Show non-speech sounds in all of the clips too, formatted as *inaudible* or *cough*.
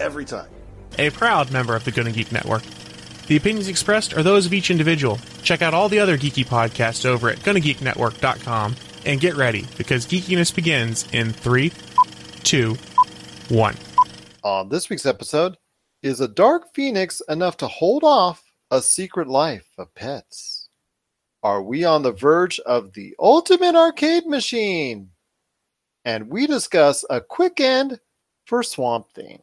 every time. A proud member of the Gonna Geek Network. The opinions expressed are those of each individual. Check out all the other geeky podcasts over at GonnaGeekNetwork.com and get ready because geekiness begins in three, two, one. On this week's episode, is a dark phoenix enough to hold off a secret life of pets? Are we on the verge of the ultimate arcade machine? And we discuss a quick end for Swamp Thing.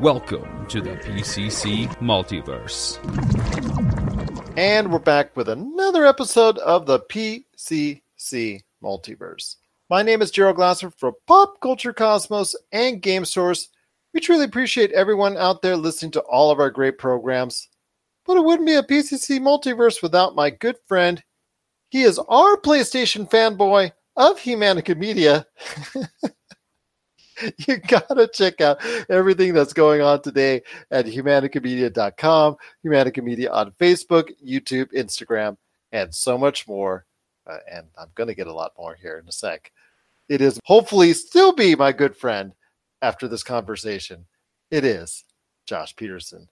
Welcome to the PCC Multiverse. And we're back with another episode of the PCC Multiverse. My name is Gerald Glasser for Pop Culture Cosmos and Game Source. We truly appreciate everyone out there listening to all of our great programs. But it wouldn't be a PCC multiverse without my good friend. He is our PlayStation fanboy of Humanica Media. *laughs* *laughs* you gotta check out everything that's going on today at humanicamedia.com, Humanica Media on Facebook, YouTube, Instagram, and so much more. Uh, and I'm gonna get a lot more here in a sec it is hopefully still be my good friend after this conversation. It is Josh Peterson.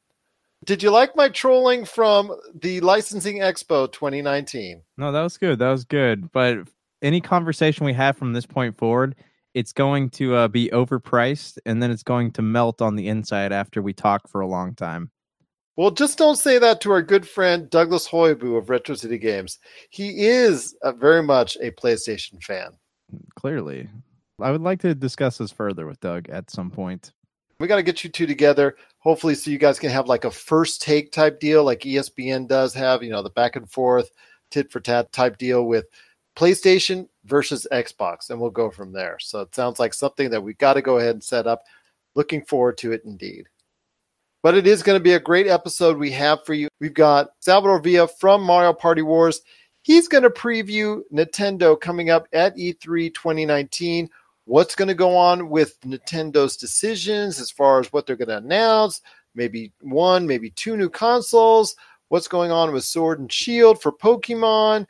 Did you like my trolling from the Licensing Expo 2019? No, that was good. That was good. But any conversation we have from this point forward, it's going to uh, be overpriced and then it's going to melt on the inside after we talk for a long time. Well, just don't say that to our good friend Douglas Hoibu of Retro City Games. He is a, very much a PlayStation fan. Clearly. I would like to discuss this further with Doug at some point. We got to get you two together, hopefully, so you guys can have like a first take type deal, like ESPN does have, you know, the back and forth, tit for tat type deal with PlayStation versus Xbox, and we'll go from there. So it sounds like something that we've got to go ahead and set up. Looking forward to it indeed. But it is going to be a great episode we have for you. We've got Salvador Villa from Mario Party Wars. He's going to preview Nintendo coming up at E3 2019. What's going to go on with Nintendo's decisions as far as what they're going to announce? Maybe one, maybe two new consoles. What's going on with Sword and Shield for Pokemon?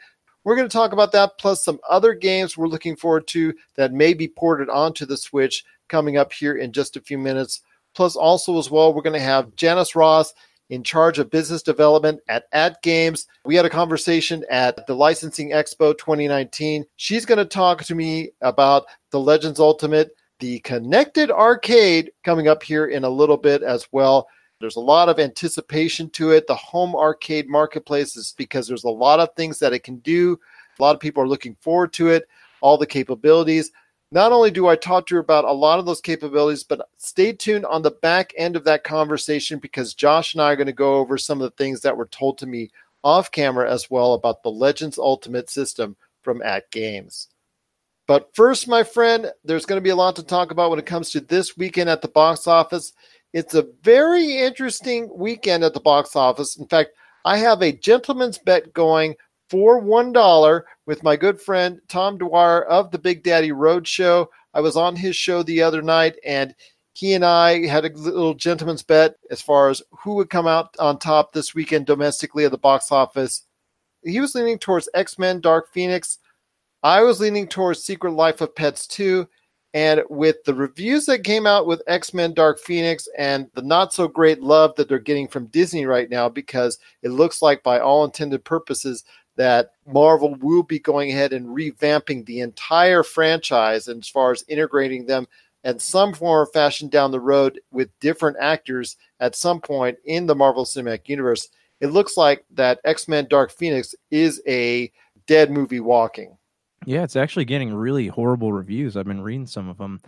We're going to talk about that plus some other games we're looking forward to that may be ported onto the Switch coming up here in just a few minutes. Plus, also as well, we're going to have Janice Ross in charge of business development at AtGames. We had a conversation at the Licensing Expo 2019. She's going to talk to me about the Legends Ultimate, the connected arcade coming up here in a little bit as well. There's a lot of anticipation to it. The home arcade marketplace is because there's a lot of things that it can do. A lot of people are looking forward to it, all the capabilities. Not only do I talk to you about a lot of those capabilities, but stay tuned on the back end of that conversation because Josh and I are going to go over some of the things that were told to me off camera as well about the Legends Ultimate system from AtGames. But first, my friend, there's going to be a lot to talk about when it comes to this weekend at the box office. It's a very interesting weekend at the box office. In fact, I have a gentleman's bet going for one dollar with my good friend Tom Dwyer of the Big Daddy Road Show. I was on his show the other night, and he and I had a little gentleman's bet as far as who would come out on top this weekend domestically at the box office. He was leaning towards X Men Dark Phoenix. I was leaning towards Secret Life of Pets 2. And with the reviews that came out with X Men Dark Phoenix and the not so great love that they're getting from Disney right now, because it looks like, by all intended purposes, that Marvel will be going ahead and revamping the entire franchise as far as integrating them and some form or fashion down the road with different actors at some point in the Marvel Cinematic Universe, it looks like that X Men Dark Phoenix is a dead movie walking. Yeah, it's actually getting really horrible reviews. I've been reading some of them.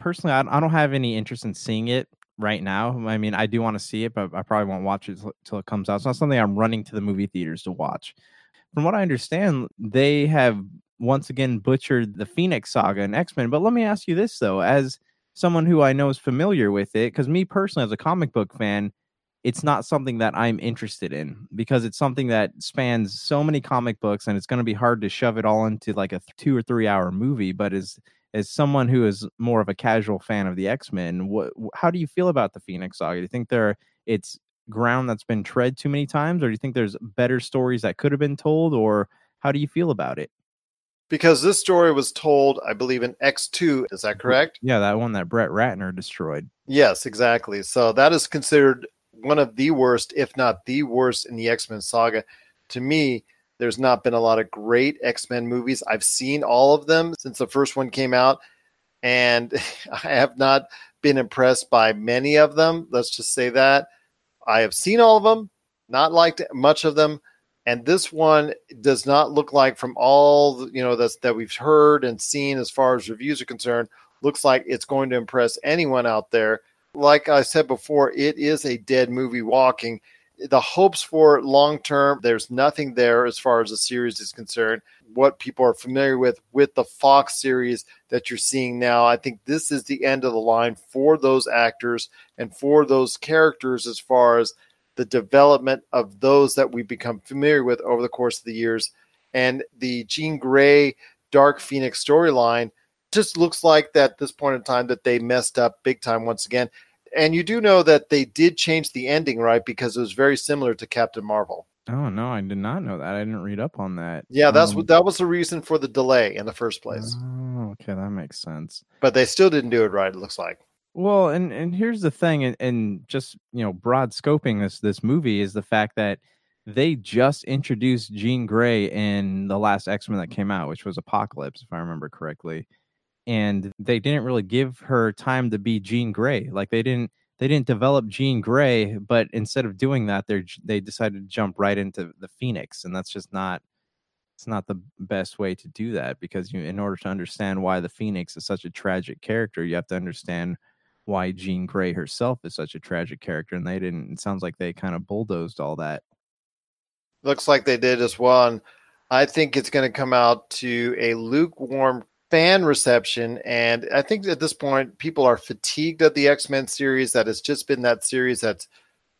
Personally, I, don't have any interest in seeing it right now. I mean, I do want to see it, but I probably won't watch it until it comes out. It's not something I'm running to the movie theaters to watch. From what I understand, they have once again butchered the Phoenix saga and X Men. But let me ask you this, though, as someone who I know is familiar with it, because me personally, as a comic book fan, it's not something that I'm interested in because it's something that spans so many comic books and it's going to be hard to shove it all into like a two or three hour movie. But as as someone who is more of a casual fan of the X Men, what how do you feel about the Phoenix Saga? Do you think there it's ground that's been tread too many times, or do you think there's better stories that could have been told, or how do you feel about it? Because this story was told, I believe, in X2. Is that correct? Yeah, that one that Brett Ratner destroyed. Yes, exactly. So that is considered one of the worst, if not the worst, in the X Men saga. To me, there's not been a lot of great X Men movies. I've seen all of them since the first one came out, and *laughs* I have not been impressed by many of them. Let's just say that. I have seen all of them, not liked much of them, and this one does not look like, from all you know that's, that we've heard and seen as far as reviews are concerned, looks like it's going to impress anyone out there like I said before, it is a dead movie walking. The hopes for long term, there's nothing there as far as the series is concerned. What people are familiar with with the Fox series that you're seeing now, I think this is the end of the line for those actors and for those characters as far as the development of those that we become familiar with over the course of the years. And the Jean Grey Dark Phoenix storyline just looks like that at this point in time that they messed up big time once again. And you do know that they did change the ending, right? Because it was very similar to Captain Marvel. Oh no, I did not know that. I didn't read up on that. Yeah, that's um, what that was the reason for the delay in the first place. Oh, okay, that makes sense. But they still didn't do it right. It looks like. Well, and and here's the thing, and, and just you know, broad scoping this this movie is the fact that they just introduced Jean Grey in the last X Men that came out, which was Apocalypse, if I remember correctly and they didn't really give her time to be Jean Grey. Like they didn't they didn't develop Jean Grey, but instead of doing that, they they decided to jump right into the Phoenix, and that's just not it's not the best way to do that because you in order to understand why the Phoenix is such a tragic character, you have to understand why Jean Grey herself is such a tragic character, and they didn't. It sounds like they kind of bulldozed all that. Looks like they did as well. And I think it's going to come out to a lukewarm fan reception. And I think at this point, people are fatigued of the X Men series. That has just been that series that's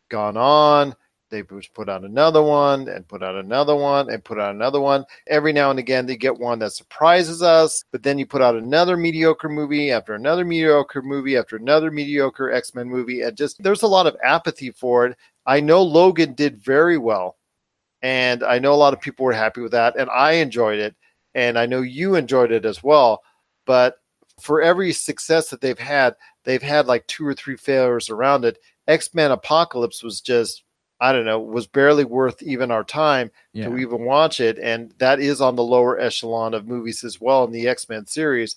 gone on. They put out another one and put out another one and put out another one. Every now and again, they get one that surprises us, but then you put out another mediocre movie after another mediocre movie after another mediocre X Men movie. And just there's a lot of apathy for it. I know Logan did very well, and I know a lot of people were happy with that, and I enjoyed it and I know you enjoyed it as well. But for every success that they've had, they've had like two or three failures around it. X Men Apocalypse was just, I don't know, was barely worth even our time yeah. to even watch it. And that is on the lower echelon of movies as well in the X Men series.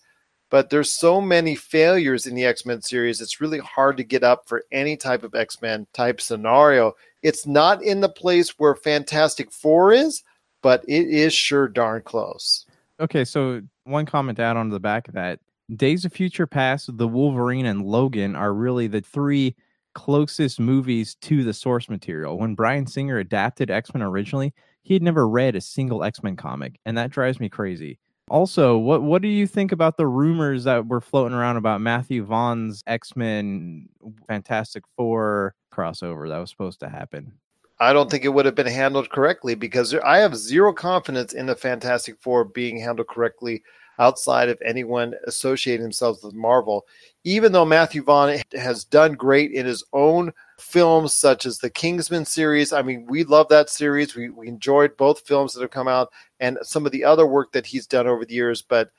But there's so many failures in the X Men series, it's really hard to get up for any type of X Men type scenario. It's not in the place where Fantastic Four is, but it is sure darn close okay, so one comment to add on to the back of that. Days of Future Past, The Wolverine, and Logan are really the three closest movies to the source material. When Bryan Singer adapted X Men originally, he had never read a single X Men comic, and that drives me crazy. Also, what what do you think about the rumors that were floating around about Matthew Vaughn's X Men Fantastic Four crossover that was supposed to happen? I don't think it would have been handled correctly because I have zero confidence in the Fantastic Four being handled correctly outside of anyone associating themselves with Marvel. Even though Matthew Vaughn has done great in his own films, such as the Kingsman series, I mean, we love that series. We, we enjoyed both films that have come out and some of the other work that he's done over the years. But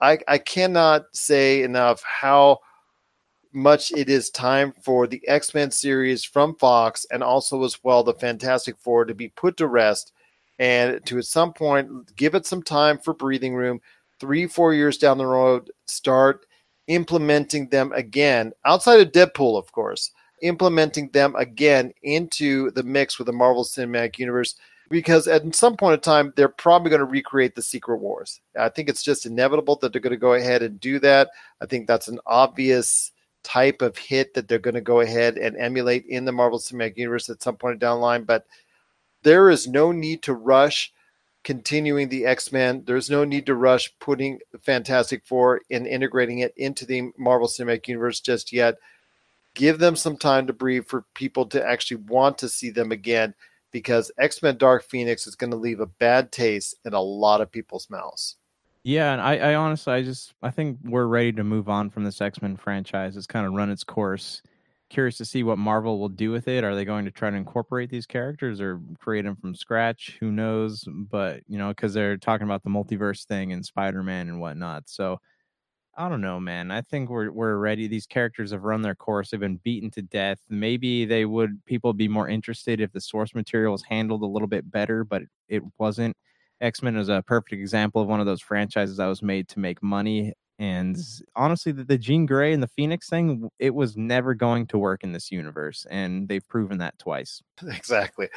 I, I cannot say enough how much it is time for the X Men series from Fox and also as well the Fantastic Four to be put to rest and to at some point give it some time for breathing room. Three, four years down the road, start implementing them again outside of Deadpool, of course, implementing them again into the mix with the Marvel Cinematic Universe. Because at some point in time, they're probably going to recreate the Secret Wars. I think it's just inevitable that they're going to go ahead and do that. I think that's an obvious type of hit that they're going to go ahead and emulate in the Marvel Cinematic Universe at some point down the line. But there is no need to rush continuing the X Men. There's no need to rush putting Fantastic Four and integrating it into the Marvel Cinematic Universe just yet. Give them some time to breathe for people to actually want to see them again because X Men Dark Phoenix is going to leave a bad taste in a lot of people's mouths. Yeah, and I, I honestly, I just, I think we're ready to move on from this X Men franchise. It's kind of run its course curious to see what Marvel will do with it. Are they going to try to incorporate these characters or create them from scratch? Who knows? But you know, because they're talking about the multiverse thing and Spider Man and whatnot. So I don't know, man. I think we're we're ready. These characters have run their course. They've been beaten to death. Maybe they would people be more interested if the source material was handled a little bit better, but it wasn't. X Men is a perfect example of one of those franchises that was made to make money and mm. honestly, the, the Jean Grey and the Phoenix thing, it was never going to work in this universe. And they've proven that twice. *laughs* Exactly.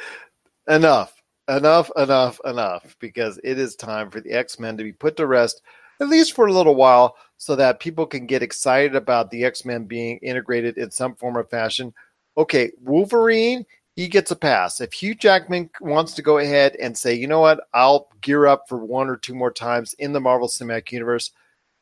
Enough, enough, enough, enough, because it is time for the X Men to be put to rest, at least for a little while, so that people can get excited about the X Men being integrated in some form or fashion. Okay, Wolverine, he gets a pass. If Hugh Jackman wants to go ahead and say, you know what, I'll gear up for one or two more times in the Marvel Cinematic Universe,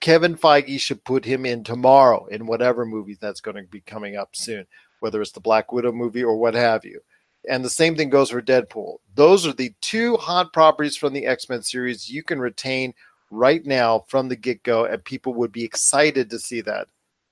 Kevin Feige should put him in tomorrow in whatever movie that's going to be coming up soon, whether it's the Black Widow movie or what have you. And the same thing goes for Deadpool. Those are the two hot properties from the X Men series you can retain right now from the get go, and people would be excited to see that.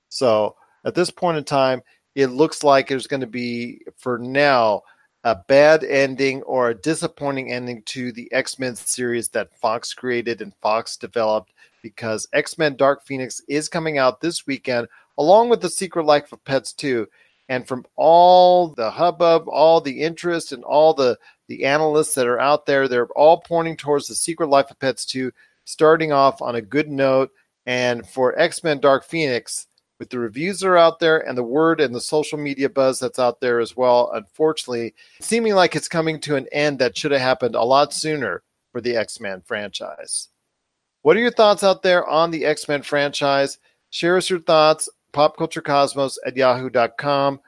So at this point in time, it looks like there's going to be, for now, a bad ending or a disappointing ending to the X Men series that Fox created and Fox developed because X Men Dark Phoenix is coming out this weekend, along with The Secret Life of Pets 2. And from all the hubbub, all the interest, and all the, the analysts that are out there, they're all pointing towards The Secret Life of Pets 2, starting off on a good note. And for X Men Dark Phoenix, with the reviews that are out there and the word and the social media buzz that's out there as well, unfortunately, seeming like it's coming to an end that should have happened a lot sooner for the X Men franchise. What are your thoughts out there on the X Men franchise? Share us your thoughts, popculturecosmos at yahoo.com.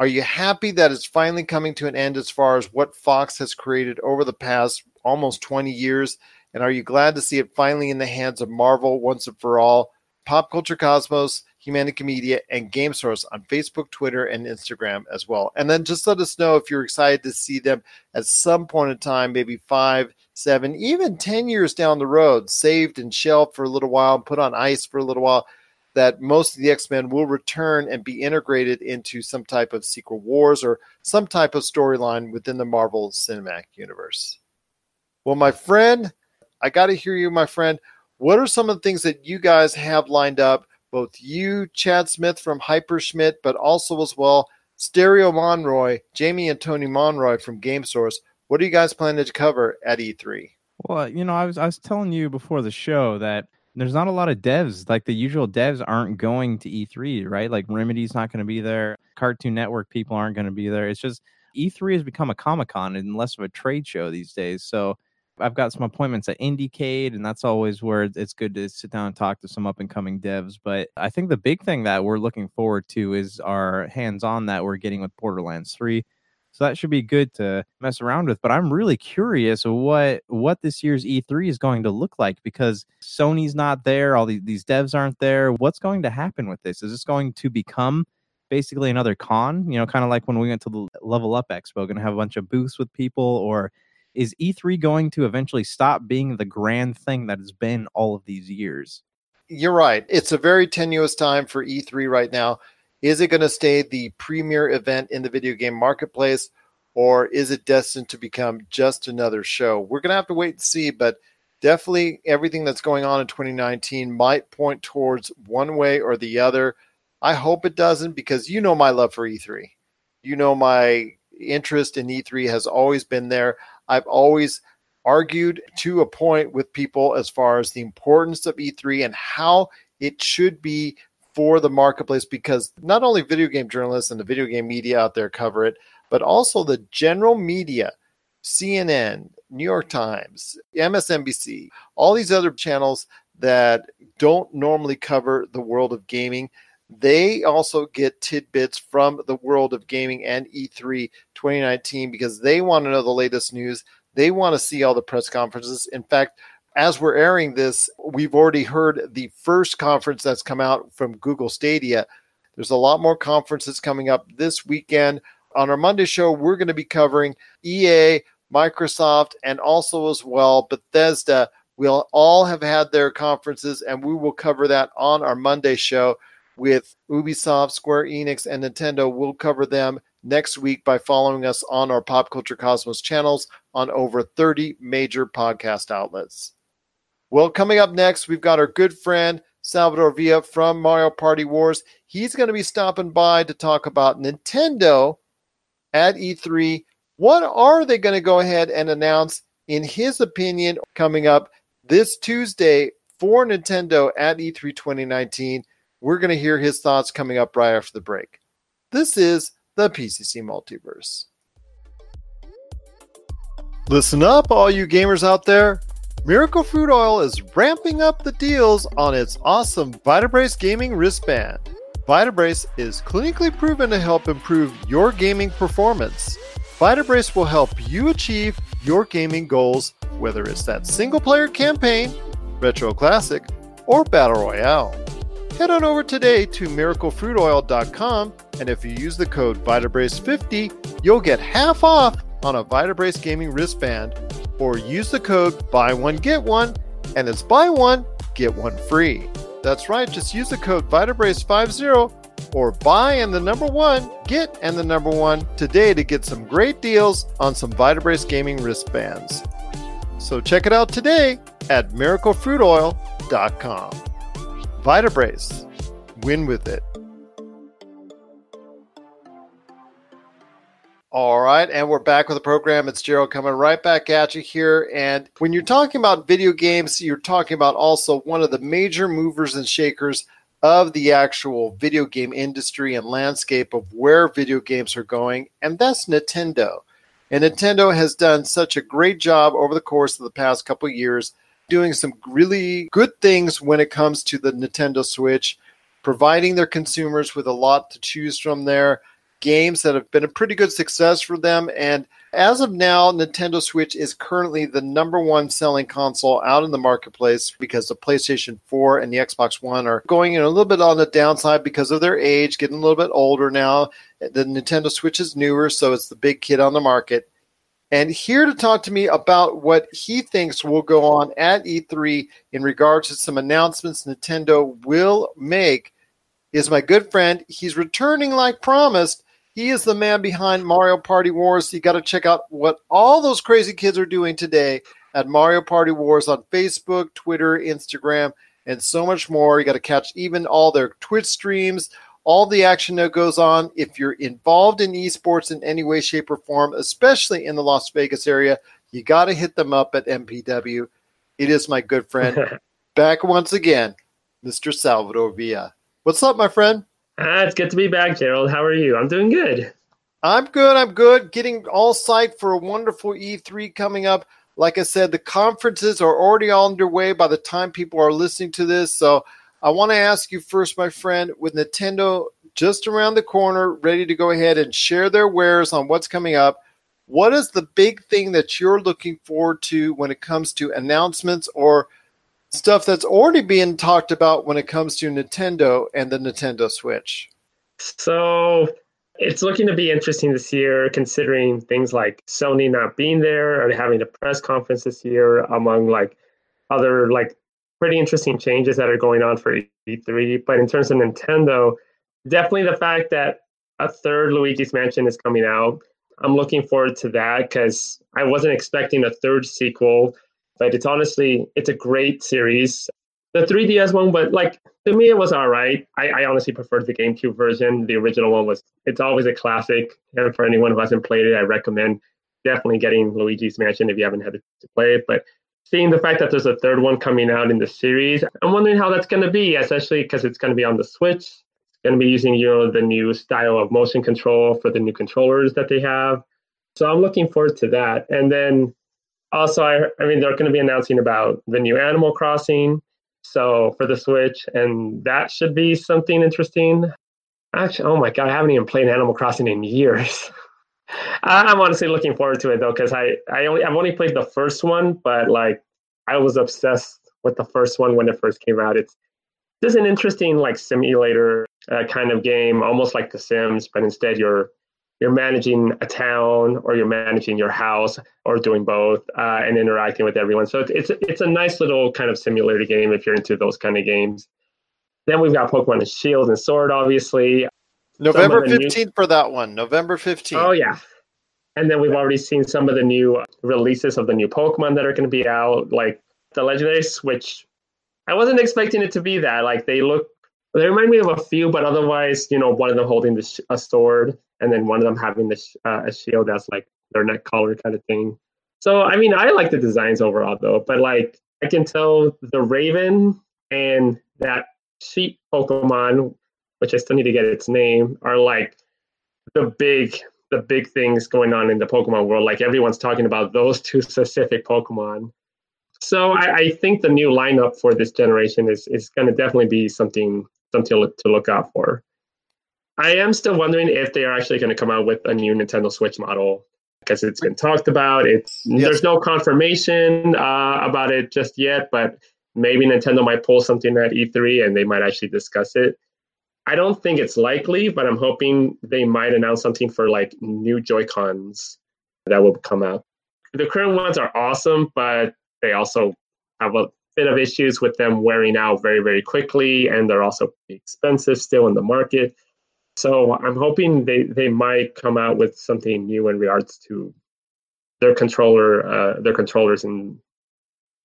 Are you happy that it's finally coming to an end as far as what Fox has created over the past almost 20 years? And are you glad to see it finally in the hands of Marvel once and for all? Pop Culture Cosmos, Humanica Media, and Game Source on Facebook, Twitter, and Instagram as well. And then just let us know if you're excited to see them at some point in time, maybe five, seven, even 10 years down the road, saved and shelved for a little while, put on ice for a little while, that most of the X Men will return and be integrated into some type of Secret Wars or some type of storyline within the Marvel Cinematic Universe. Well, my friend, I got to hear you, my friend. What are some of the things that you guys have lined up? Both you, Chad Smith from Hyper Schmidt, but also as well Stereo Monroy, Jamie and Tony Monroy from Game Source. What are you guys planning to cover at E3? Well, you know, I was I was telling you before the show that there's not a lot of devs. Like the usual devs aren't going to E3, right? Like Remedy's not going to be there. Cartoon Network people aren't going to be there. It's just E3 has become a Comic Con and less of a trade show these days. So I've got some appointments at Indiecade, and that's always where it's good to sit down and talk to some up and coming devs. But I think the big thing that we're looking forward to is our hands on that we're getting with Borderlands 3. So that should be good to mess around with. But I'm really curious what what this year's E3 is going to look like because Sony's not there, all these, these devs aren't there. What's going to happen with this? Is this going to become basically another con? You know, kind of like when we went to the Level Up Expo, going to have a bunch of booths with people, or is E3 going to eventually stop being the grand thing that it's been all of these years? You're right. It's a very tenuous time for E3 right now is it going to stay the premier event in the video game marketplace, or is it destined to become just another show? We're going to have to wait and see, but definitely everything that's going on in 2019 might point towards one way or the other. I hope it doesn't because you know my love for E3. You know my interest in E3 has always been there. I've always argued to a point with people as far as the importance of E3 and how it should be for the marketplace because not only video game journalists and the video game media out there cover it, but also the general media, CNN, New York Times, MSNBC, all these other channels that don't normally cover the world of gaming. They also get tidbits from the world of gaming and E3 2019 because they want to know the latest news. They want to see all the press conferences. In fact, as we're airing this, we've already heard the first conference that's come out from Google Stadia. There's a lot more conferences coming up this weekend. On our Monday show, we're going to be covering EA, Microsoft, and also as well Bethesda. We'll all have had their conferences, and we will cover that on our Monday show with Ubisoft, Square Enix, and Nintendo. We'll cover them next week by following us on our Pop Culture Cosmos channels on over 30 major podcast outlets. Well, coming up next, we've got our good friend Salvador Villa from Mario Party Wars. He's going to be stopping by to talk about Nintendo at E3. What are they going to go ahead and announce, in his opinion, coming up this Tuesday for Nintendo at E3 2019? We're going to hear his thoughts coming up right after the break. This is the PCC Multiverse. Listen up, all you gamers out there. Miracle Fruit Oil is ramping up the deals on its awesome Vitabrace gaming wristband. Vitabrace is clinically proven to help improve your gaming performance. Vitabrace will help you achieve your gaming goals, whether it's that single player campaign, retro classic, or battle royale. Head on over today to miraclefruitoil.com and if you use the code Vitabrace50, you'll get half off on a Vitabrace gaming wristband or use the code buy one get one and it's buy one get one free. That's right, just use the code Vitabrace50 or buy and the number one, get and the number one today to get some great deals on some Vitabrace gaming wristbands. So check it out today at miraclefruitoil.com. Vitabrace, win with it. All right, and we're back with the program. It's Gerald coming right back at you here. And when you're talking about video games, you're talking about also one of the major movers and shakers of the actual video game industry and landscape of where video games are going, and that's Nintendo. And Nintendo has done such a great job over the course of the past couple years doing some really good things when it comes to the Nintendo Switch, providing their consumers with a lot to choose from there games that have been a pretty good success for them. And as of now, Nintendo Switch is currently the number one selling console out in the marketplace because the PlayStation 4 and the Xbox One are going in a little bit on the downside because of their age, getting a little bit older now. The Nintendo Switch is newer, so it's the big kid on the market. And here to talk to me about what he thinks will go on at E3 in regards to some announcements Nintendo will make is my good friend. He's returning like promised he is the man behind Mario Party Wars. You got to check out what all those crazy kids are doing today at Mario Party Wars on Facebook, Twitter, Instagram, and so much more. You got to catch even all their Twitch streams, all the action that goes on. If you're involved in esports in any way, shape, or form, especially in the Las Vegas area, you got to hit them up at MPW. It is my good friend *laughs* back once again, Mr. Salvador Villa. What's up, my friend? Ah, it's good to be back, Gerald. How are you? I'm doing good. I'm good. I'm good. Getting all psyched for a wonderful E3 coming up. Like I said, the conferences are already all underway by the time people are listening to this. So I want to ask you first, my friend, with Nintendo just around the corner, ready to go ahead and share their wares on what's coming up. What is the big thing that you're looking forward to when it comes to announcements or – stuff that's already being talked about when it comes to Nintendo and the Nintendo Switch? So it's looking to be interesting this year, considering things like Sony not being there or having a press conference this year, among like other like pretty interesting changes that are going on for E3. But in terms of Nintendo, definitely the fact that a third Luigi's Mansion is coming out. I'm looking forward to that because I wasn't expecting a third sequel but it's honestly it's a great series. The 3DS one, but like to me it was all right. I, I honestly preferred the GameCube version. The original one was it's always a classic. And for anyone who hasn't played it, I recommend definitely getting Luigi's Mansion if you haven't had to play it. But seeing the fact that there's a third one coming out in the series, I'm wondering how that's going to be, especially because it's going to be on the Switch. It's going to be using you know the new style of motion control for the new controllers that they have. So I'm looking forward to that. And then also, I, I mean, they're going to be announcing about the new Animal Crossing. So for the Switch, and that should be something interesting. Actually, oh my god, I haven't even played Animal Crossing in years. *laughs* I'm honestly looking forward to it though, because I I only I've only played the first one, but like I was obsessed with the first one when it first came out. It's just an interesting like simulator uh, kind of game, almost like The Sims, but instead you're you're managing a town or you're managing your house or doing both uh, and interacting with everyone. So it's, it's it's a nice little kind of simulator game if you're into those kind of games. Then we've got Pokemon Shield and Sword, obviously. November 15th new... for that one. November 15th. Oh, yeah. And then we've already seen some of the new releases of the new Pokemon that are going to be out, like the Legendary Switch. I wasn't expecting it to be that. Like they look, they remind me of a few, but otherwise, you know, one of them holding the sh- a sword and then one of them having the sh- uh, a shield that's like their neck collar kind of thing. So, I mean, I like the designs overall though, but like I can tell the Raven and that sheep Pokemon, which I still need to get its name, are like the big the big things going on in the Pokemon world. Like everyone's talking about those two specific Pokemon. So I, I think the new lineup for this generation is is going to definitely be something something to look, to look out for. I am still wondering if they are actually going to come out with a new Nintendo Switch model because it's been talked about. It's yes. there's no confirmation uh, about it just yet, but maybe Nintendo might pull something at E3 and they might actually discuss it. I don't think it's likely, but I'm hoping they might announce something for like new Joy Cons that will come out. The current ones are awesome, but they also have a bit of issues with them wearing out very, very quickly, and they're also expensive still in the market. So I'm hoping they, they might come out with something new in regards to their controller, uh, their controllers, and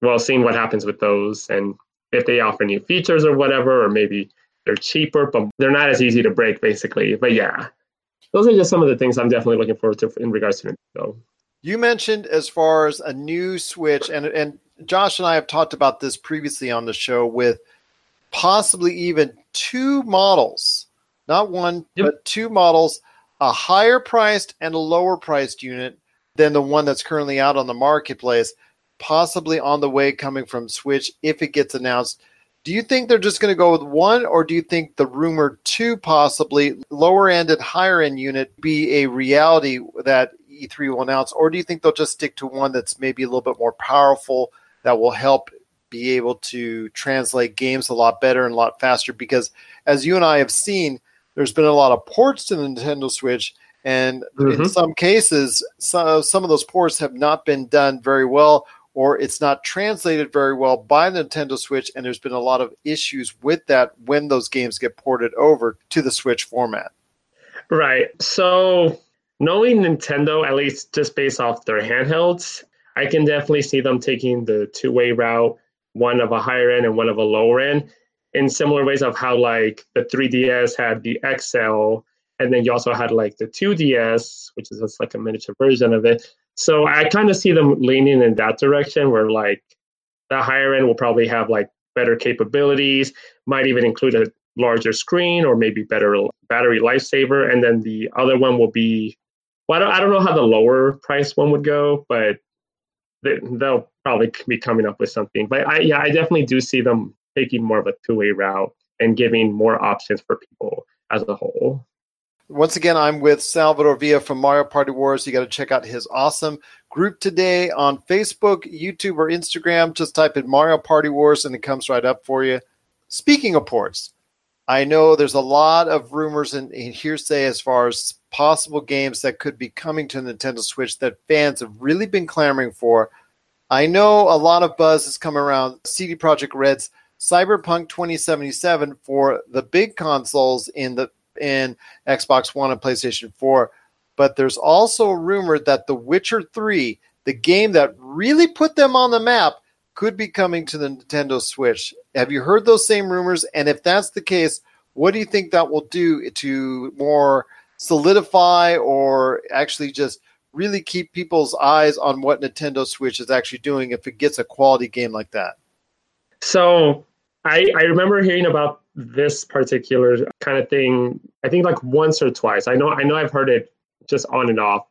well, seeing what happens with those, and if they offer new features or whatever, or maybe they're cheaper, but they're not as easy to break, basically. But yeah, those are just some of the things I'm definitely looking forward to in regards to Nintendo. You mentioned as far as a new Switch, and and Josh and I have talked about this previously on the show with possibly even two models, not one, yep. but two models, a higher priced and a lower priced unit than the one that's currently out on the marketplace, possibly on the way coming from Switch if it gets announced. Do you think they're just going to go with one, or do you think the rumored two, possibly lower end and higher end unit, be a reality that E3 will announce, or do you think they'll just stick to one that's maybe a little bit more powerful that will help be able to translate games a lot better and a lot faster? Because as you and I have seen, there's been a lot of ports to the Nintendo Switch, and mm-hmm. in some cases, some, some of those ports have not been done very well, or it's not translated very well by the Nintendo Switch, and there's been a lot of issues with that when those games get ported over to the Switch format. Right. So knowing Nintendo, at least just based off their handhelds, I can definitely see them taking the two way route, one of a higher end and one of a lower end, in similar ways of how like the 3DS had the XL, and then you also had like the 2DS, which is just like a miniature version of it. So I kind of see them leaning in that direction where like the higher end will probably have like better capabilities, might even include a larger screen or maybe better battery lifesaver. And then the other one will be well, I don't, I don't know how the lower price one would go, but they, they'll probably be coming up with something. But I, yeah, I definitely do see them taking more of a two way route and giving more options for people as a whole. Once again, I'm with Salvador Villa from Mario Party Wars. You got to check out his awesome group today on Facebook, YouTube, or Instagram. Just type in Mario Party Wars and it comes right up for you. Speaking of ports, I know there's a lot of rumors and, hearsay as far as possible games that could be coming to Nintendo Switch that fans have really been clamoring for. I know a lot of buzz has come around CD Projekt Red's Cyberpunk 2077 for the big consoles in the in Xbox One and PlayStation 4, but there's also rumored that The Witcher 3, the game that really put them on the map, could be coming to the Nintendo Switch. Have you heard those same rumors? And if that's the case, what do you think that will do to more solidify or actually just really keep people's eyes on what Nintendo Switch is actually doing if it gets a quality game like that? So I, I remember hearing about this particular kind of thing. I think like once or twice. I know I know I've heard it just on and off.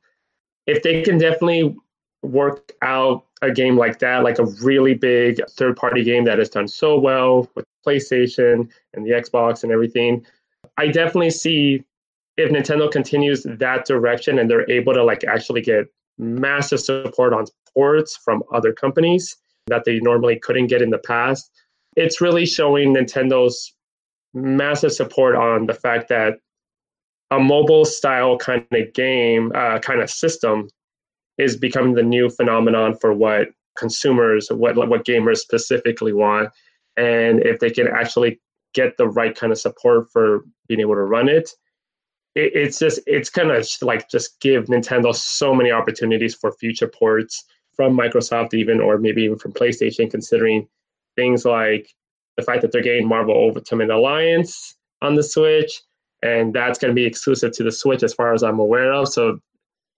If they can definitely work out a game like that, like a really big third party game that has done so well with PlayStation and the Xbox and everything, I definitely see if Nintendo continues that direction and they're able to like actually get massive support on ports from other companies that they normally couldn't get in the past, it's really showing Nintendo's massive support on the fact that a mobile style kind of game, uh, kind of system is becoming the new phenomenon for what consumers, what what gamers specifically want. And if they can actually get the right kind of support for being able to run it, it it's just it's kind of like just give Nintendo so many opportunities for future ports from Microsoft even or maybe even from PlayStation, considering things like the fact that they're getting Marvel Ultimate Alliance on the Switch, and that's going to be exclusive to the Switch as far as I'm aware of. So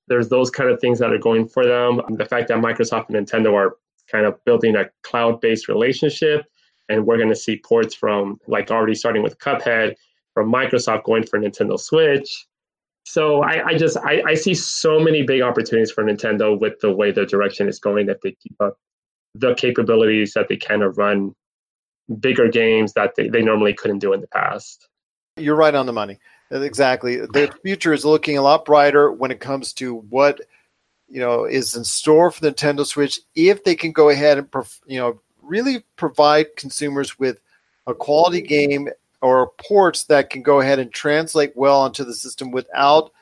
there's those kind of things that are going for them. The fact that Microsoft and Nintendo are kind of building a cloud-based relationship, and we're going to see ports from like already starting with Cuphead from Microsoft going for Nintendo Switch. So I, I just I, I see so many big opportunities for Nintendo with the way the direction is going if they keep up the capabilities that they kind of run bigger games that they, they normally couldn't do in the past. You're right on the money. Exactly. The future is looking a lot brighter when it comes to what you know is in store for Nintendo Switch if they can go ahead and you know really provide consumers with a quality game or ports that can go ahead and translate well onto the system without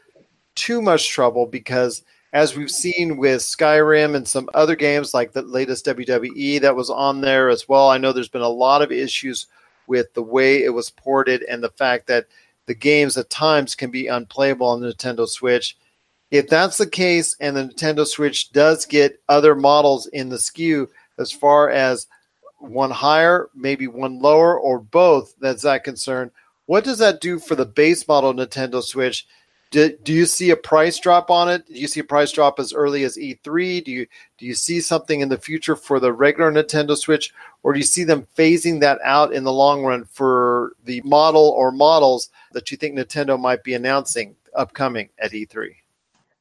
too much trouble because as we've seen with Skyrim and some other games like the latest WWE that was on there as well. I know there's been a lot of issues with the way it was ported and the fact that the games at times can be unplayable on the Nintendo Switch. If that's the case and the Nintendo Switch does get other models in the SKU as far as one higher, maybe one lower, or both, that's that concern. What does that do for the base model Nintendo Switch? Do, do you see a price drop on it? Do you see a price drop as early as E3? Do you do you see something in the future for the regular Nintendo Switch, or do you see them phasing that out in the long run for the model or models that you think Nintendo might be announcing upcoming at E3?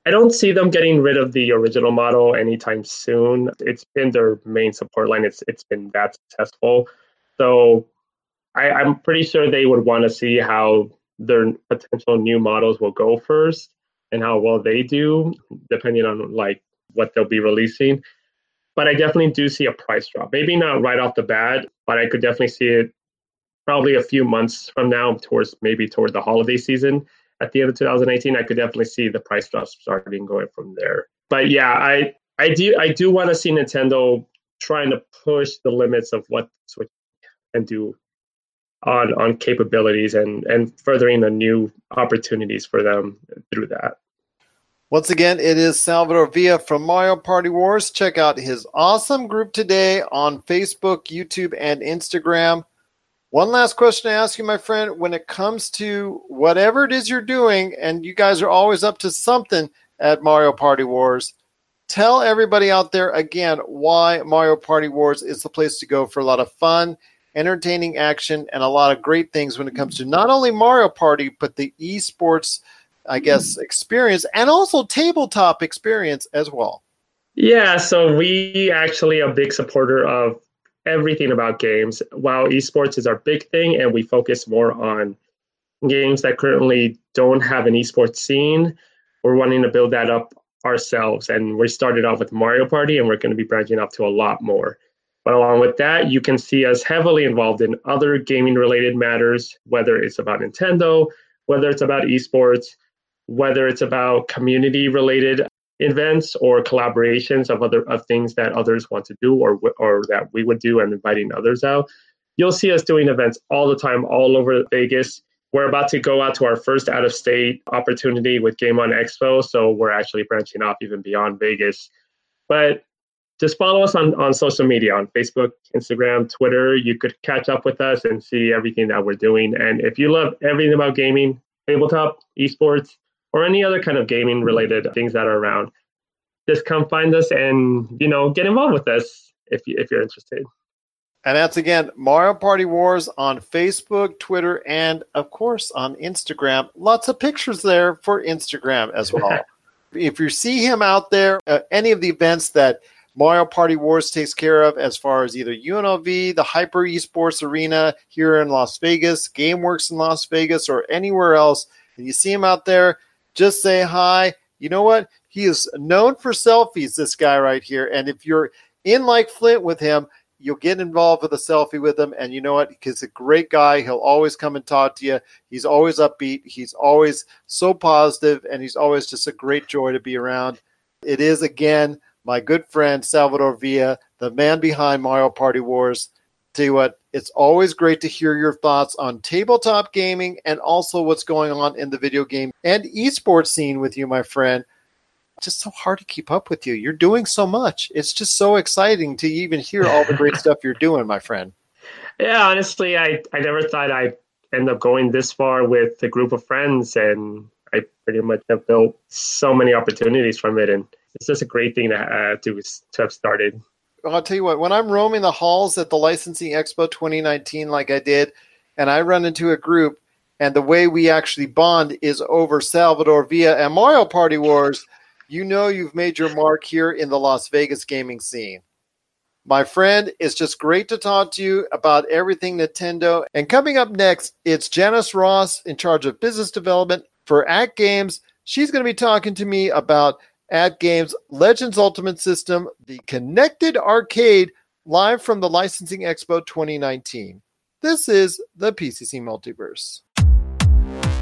I don't see them getting rid of the original model anytime soon. It's been their main support line. It's it's been that successful. So I, I'm pretty sure they would want to see how their potential new models will go first and how well they do, depending on like what they'll be releasing. But I definitely do see a price drop. Maybe not right off the bat, but I could definitely see it probably a few months from now, towards maybe toward the holiday season at the end of 2018. I could definitely see the price drop starting going from there. But yeah, I I do I do want to see Nintendo trying to push the limits of what Switch can do on on capabilities and and furthering the new opportunities for them through that. Once again, it is Salvador Villa from Mario Party Wars. Check out his awesome group today on Facebook, YouTube, and Instagram. One last question to ask you, my friend. When it comes to whatever it is you're doing, and you guys are always up to something at Mario Party Wars, tell everybody out there again why Mario Party Wars is the place to go for a lot of fun entertaining action, and a lot of great things when it comes to not only Mario Party, but the esports, I guess, experience and also tabletop experience as well. Yeah, so we actually a big supporter of everything about games. While esports is our big thing, and we focus more on games that currently don't have an esports scene, we're wanting to build that up ourselves. And we started off with Mario Party, and we're going to be branching out to a lot more. But along with that, you can see us heavily involved in other gaming related matters, whether it's about Nintendo, whether it's about esports, whether it's about community related events or collaborations of other of things that others want to do or or that we would do and inviting others out. You'll see us doing events all the time all over Vegas. We're about to go out to our first out of state opportunity with Game On Expo, so we're actually branching off even beyond Vegas. But just follow us on, on social media on Facebook, Instagram, Twitter. You could catch up with us and see everything that we're doing. And if you love everything about gaming, tabletop, esports, or any other kind of gaming related things that are around, just come find us and you know get involved with us if you if you're interested. And that's again Mario Party Wars on Facebook, Twitter, and of course on Instagram. Lots of pictures there for Instagram as well. *laughs* if you see him out there, uh, any of the events that Mario Party Wars takes care of, as far as either UNLV, the Hyper Esports Arena here in Las Vegas, GameWorks in Las Vegas, or anywhere else, and you see him out there, just say hi. You know what? He is known for selfies, this guy right here. And if you're in like Flint with him, you'll get involved with a selfie with him. And you know what? He's a great guy. He'll always come and talk to you. He's always upbeat. He's always so positive, and he's always just a great joy to be around. It is, again, my good friend Salvador Villa, the man behind Mario Party Wars. Tell you what, it's always great to hear your thoughts on tabletop gaming and also what's going on in the video game and esports scene with you, my friend It's just so hard to keep up with you. You're doing so much. It's just so exciting to even hear all the great *laughs* stuff you're doing, my friend. Yeah, honestly, I, I never thought I'd end up going this far with a group of friends, and I pretty much have built so many opportunities from it, and it's just a great thing to, uh, to, to have started. I'll tell you what, when I'm roaming the halls at the Licensing Expo 2019, like I did, and I run into a group, and the way we actually bond is over Salvador Villa and Mario Party Wars – you know you've made your mark here in the Las Vegas gaming scene. My friend, it's just great to talk to you about everything Nintendo. And coming up next, it's Janice Ross in charge of business development for AtGames. She's going to be talking to me about AtGames Legends Ultimate System, the connected arcade live from the Licensing Expo 2019. This is the PCC Multiverse.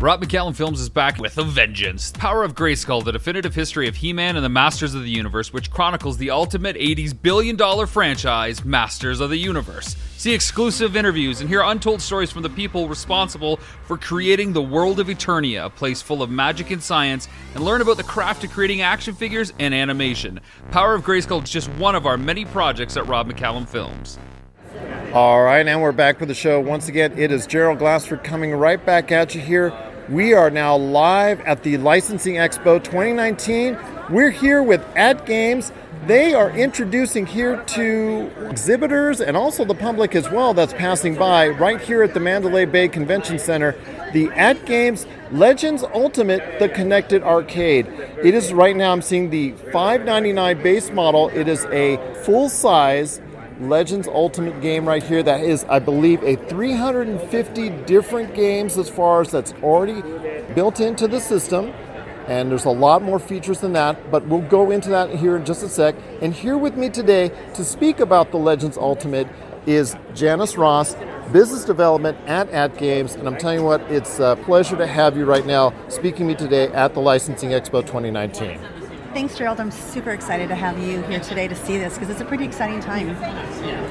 Rob McCallum Films is back with a vengeance. Power of Grayskull, the definitive history of He Man and the Masters of the Universe, which chronicles the ultimate 80s billion dollar franchise, Masters of the Universe. See exclusive interviews and hear untold stories from the people responsible for creating the world of Eternia, a place full of magic and science, and learn about the craft of creating action figures and animation. Power of Grayskull is just one of our many projects at Rob McCallum Films. All right, and we're back with the show. Once again, it is Gerald Glassford coming right back at you here we are now live at the Licensing Expo 2019. We're here with AtGames. They are introducing here to exhibitors and also the public as well that's passing by right here at the Mandalay Bay Convention Center the AtGames Legends Ultimate the Connected Arcade. It is right now I'm seeing the 599 base model. It is a full size Legends Ultimate game right here that is, I believe, a 350 different games as far as that's already built into the system. And there's a lot more features than that, but we'll go into that here in just a sec. And here with me today to speak about the Legends Ultimate is Janice Ross, business development at AtGames. And I'm telling you what, it's a pleasure to have you right now speaking to me today at the Licensing Expo 2019. Thanks, Gerald. I'm super excited to have you here today to see this because it's a pretty exciting time.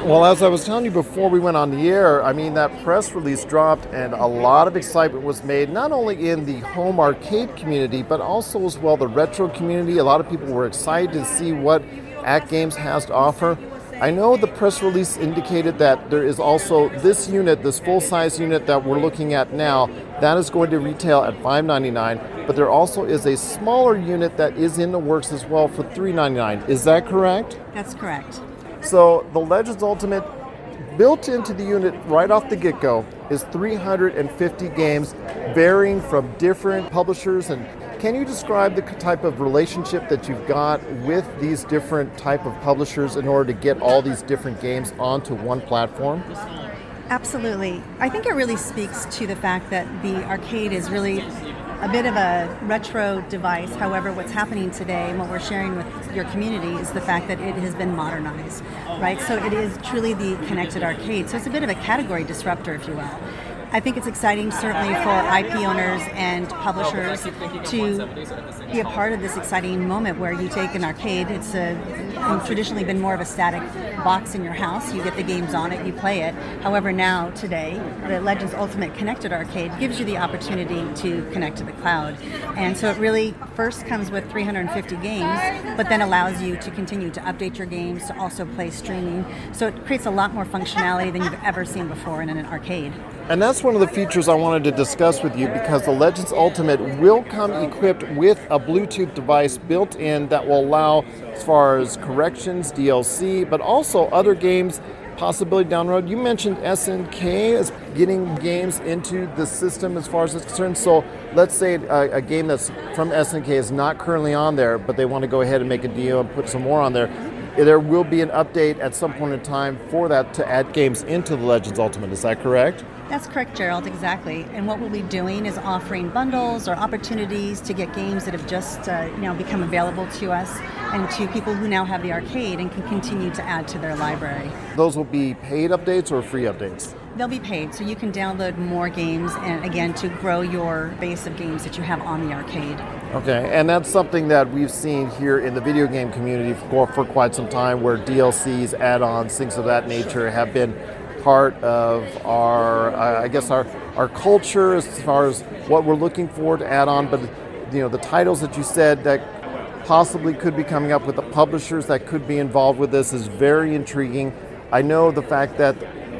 Well, as I was telling you before we went on the air, I mean, that press release dropped and a lot of excitement was made, not only in the home arcade community, but also as well the retro community. A lot of people were excited to see what AtGames has to offer. I know the press release indicated that there is also this unit, this full size unit that we're looking at now, that is going to retail at $5.99, but there also is a smaller unit that is in the works as well for $3.99. Is that correct? That's correct. So the Legends Ultimate built into the unit right off the get go is 350 games, varying from different publishers and can you describe the type of relationship that you've got with these different type of publishers in order to get all these different games onto one platform? Absolutely. I think it really speaks to the fact that the arcade is really a bit of a retro device. However, what's happening today and what we're sharing with your community is the fact that it has been modernized, right? So it is truly the connected arcade. So it's a bit of a category disruptor, if you will. I think it's exciting, certainly for IP owners and publishers, to be a part of this exciting moment where you take an arcade. It's a, traditionally been more of a static box in your house. You get the games on it, you play it. However, now today, the Legends Ultimate Connected Arcade gives you the opportunity to connect to the cloud, and so it really first comes with 350 games, but then allows you to continue to update your games to also play streaming. So it creates a lot more functionality than you've ever seen before in an arcade. And that's one of the features I wanted to discuss with you because the Legends Ultimate will come equipped with a Bluetooth device built in that will allow, as far as corrections, DLC, but also other games possibility down the road. You mentioned SNK as getting games into the system as far as it's concerned. So let's say a, a, game that's from SNK is not currently on there, but they want to go ahead and make a deal and put some more on there. There will be an update at some point in time for that to add games into the Legends Ultimate. Is that correct? That's correct, Gerald, exactly. And what we'll be doing is offering bundles or opportunities to get games that have just uh, you know become available to us and to people who now have the arcade and can continue to add to their library. Those will be paid updates or free updates? They'll be paid, so you can download more games and again to grow your base of games that you have on the arcade. Okay, and that's something that we've seen here in the video game community for, for quite some time where DLCs, add ons, things of that nature have been part of our, I guess, our, our culture as far as what we're looking for to add on. But, you know, the titles that you said that possibly could be coming up with the publishers that could be involved with this is very intriguing. I know the fact that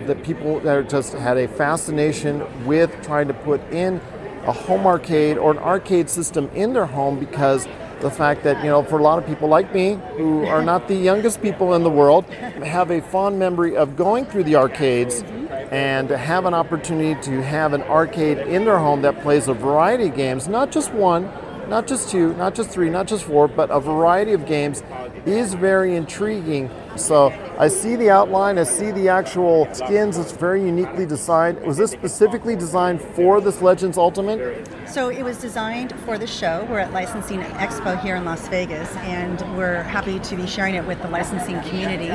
that people that just had a fascination with trying to put in a home arcade or an arcade system in their home because the fact that, you know, for a lot of people like me, who are not the youngest people in the world, have a fond memory of going through the arcades and to have an opportunity to have an arcade in their home that plays a variety of games, not just one, not just two, not just three, not just four, but a variety of games is very intriguing. So I see the outline, I see the actual skins. It's very uniquely designed. Was this specifically designed for this Legends Ultimate? So it was designed for the show. We're at Licensing Expo here in Las Vegas, and we're happy to be sharing it with the licensing community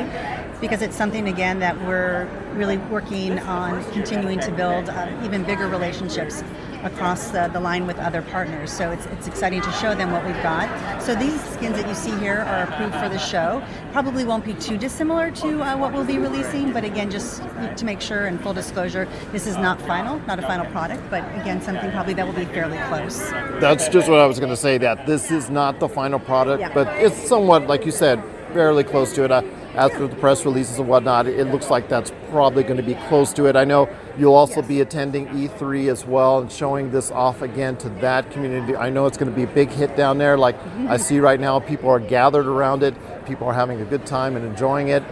because it's something again that we're really working on continuing to build uh, even bigger relationships across the, the, line with other partners. So it's, it's exciting to show them what we've got. So these skins that you see here are approved for the show. Probably won't be too dissimilar to uh, what we'll be releasing, but again, just to make sure and full disclosure, this is not final, not a final product, but again, something probably that will be fairly close. That's just what I was going to say. That this is not the final product, yeah. but it's somewhat, like you said, fairly close to it. I, after the press releases and whatnot, it looks like that's probably going to be close to it. I know you'll also yes. be attending E3 as well and showing this off again to that community. I know it's going to be a big hit down there. Like I mhm. see right now, people are gathered around it, people are having a good time and enjoying it.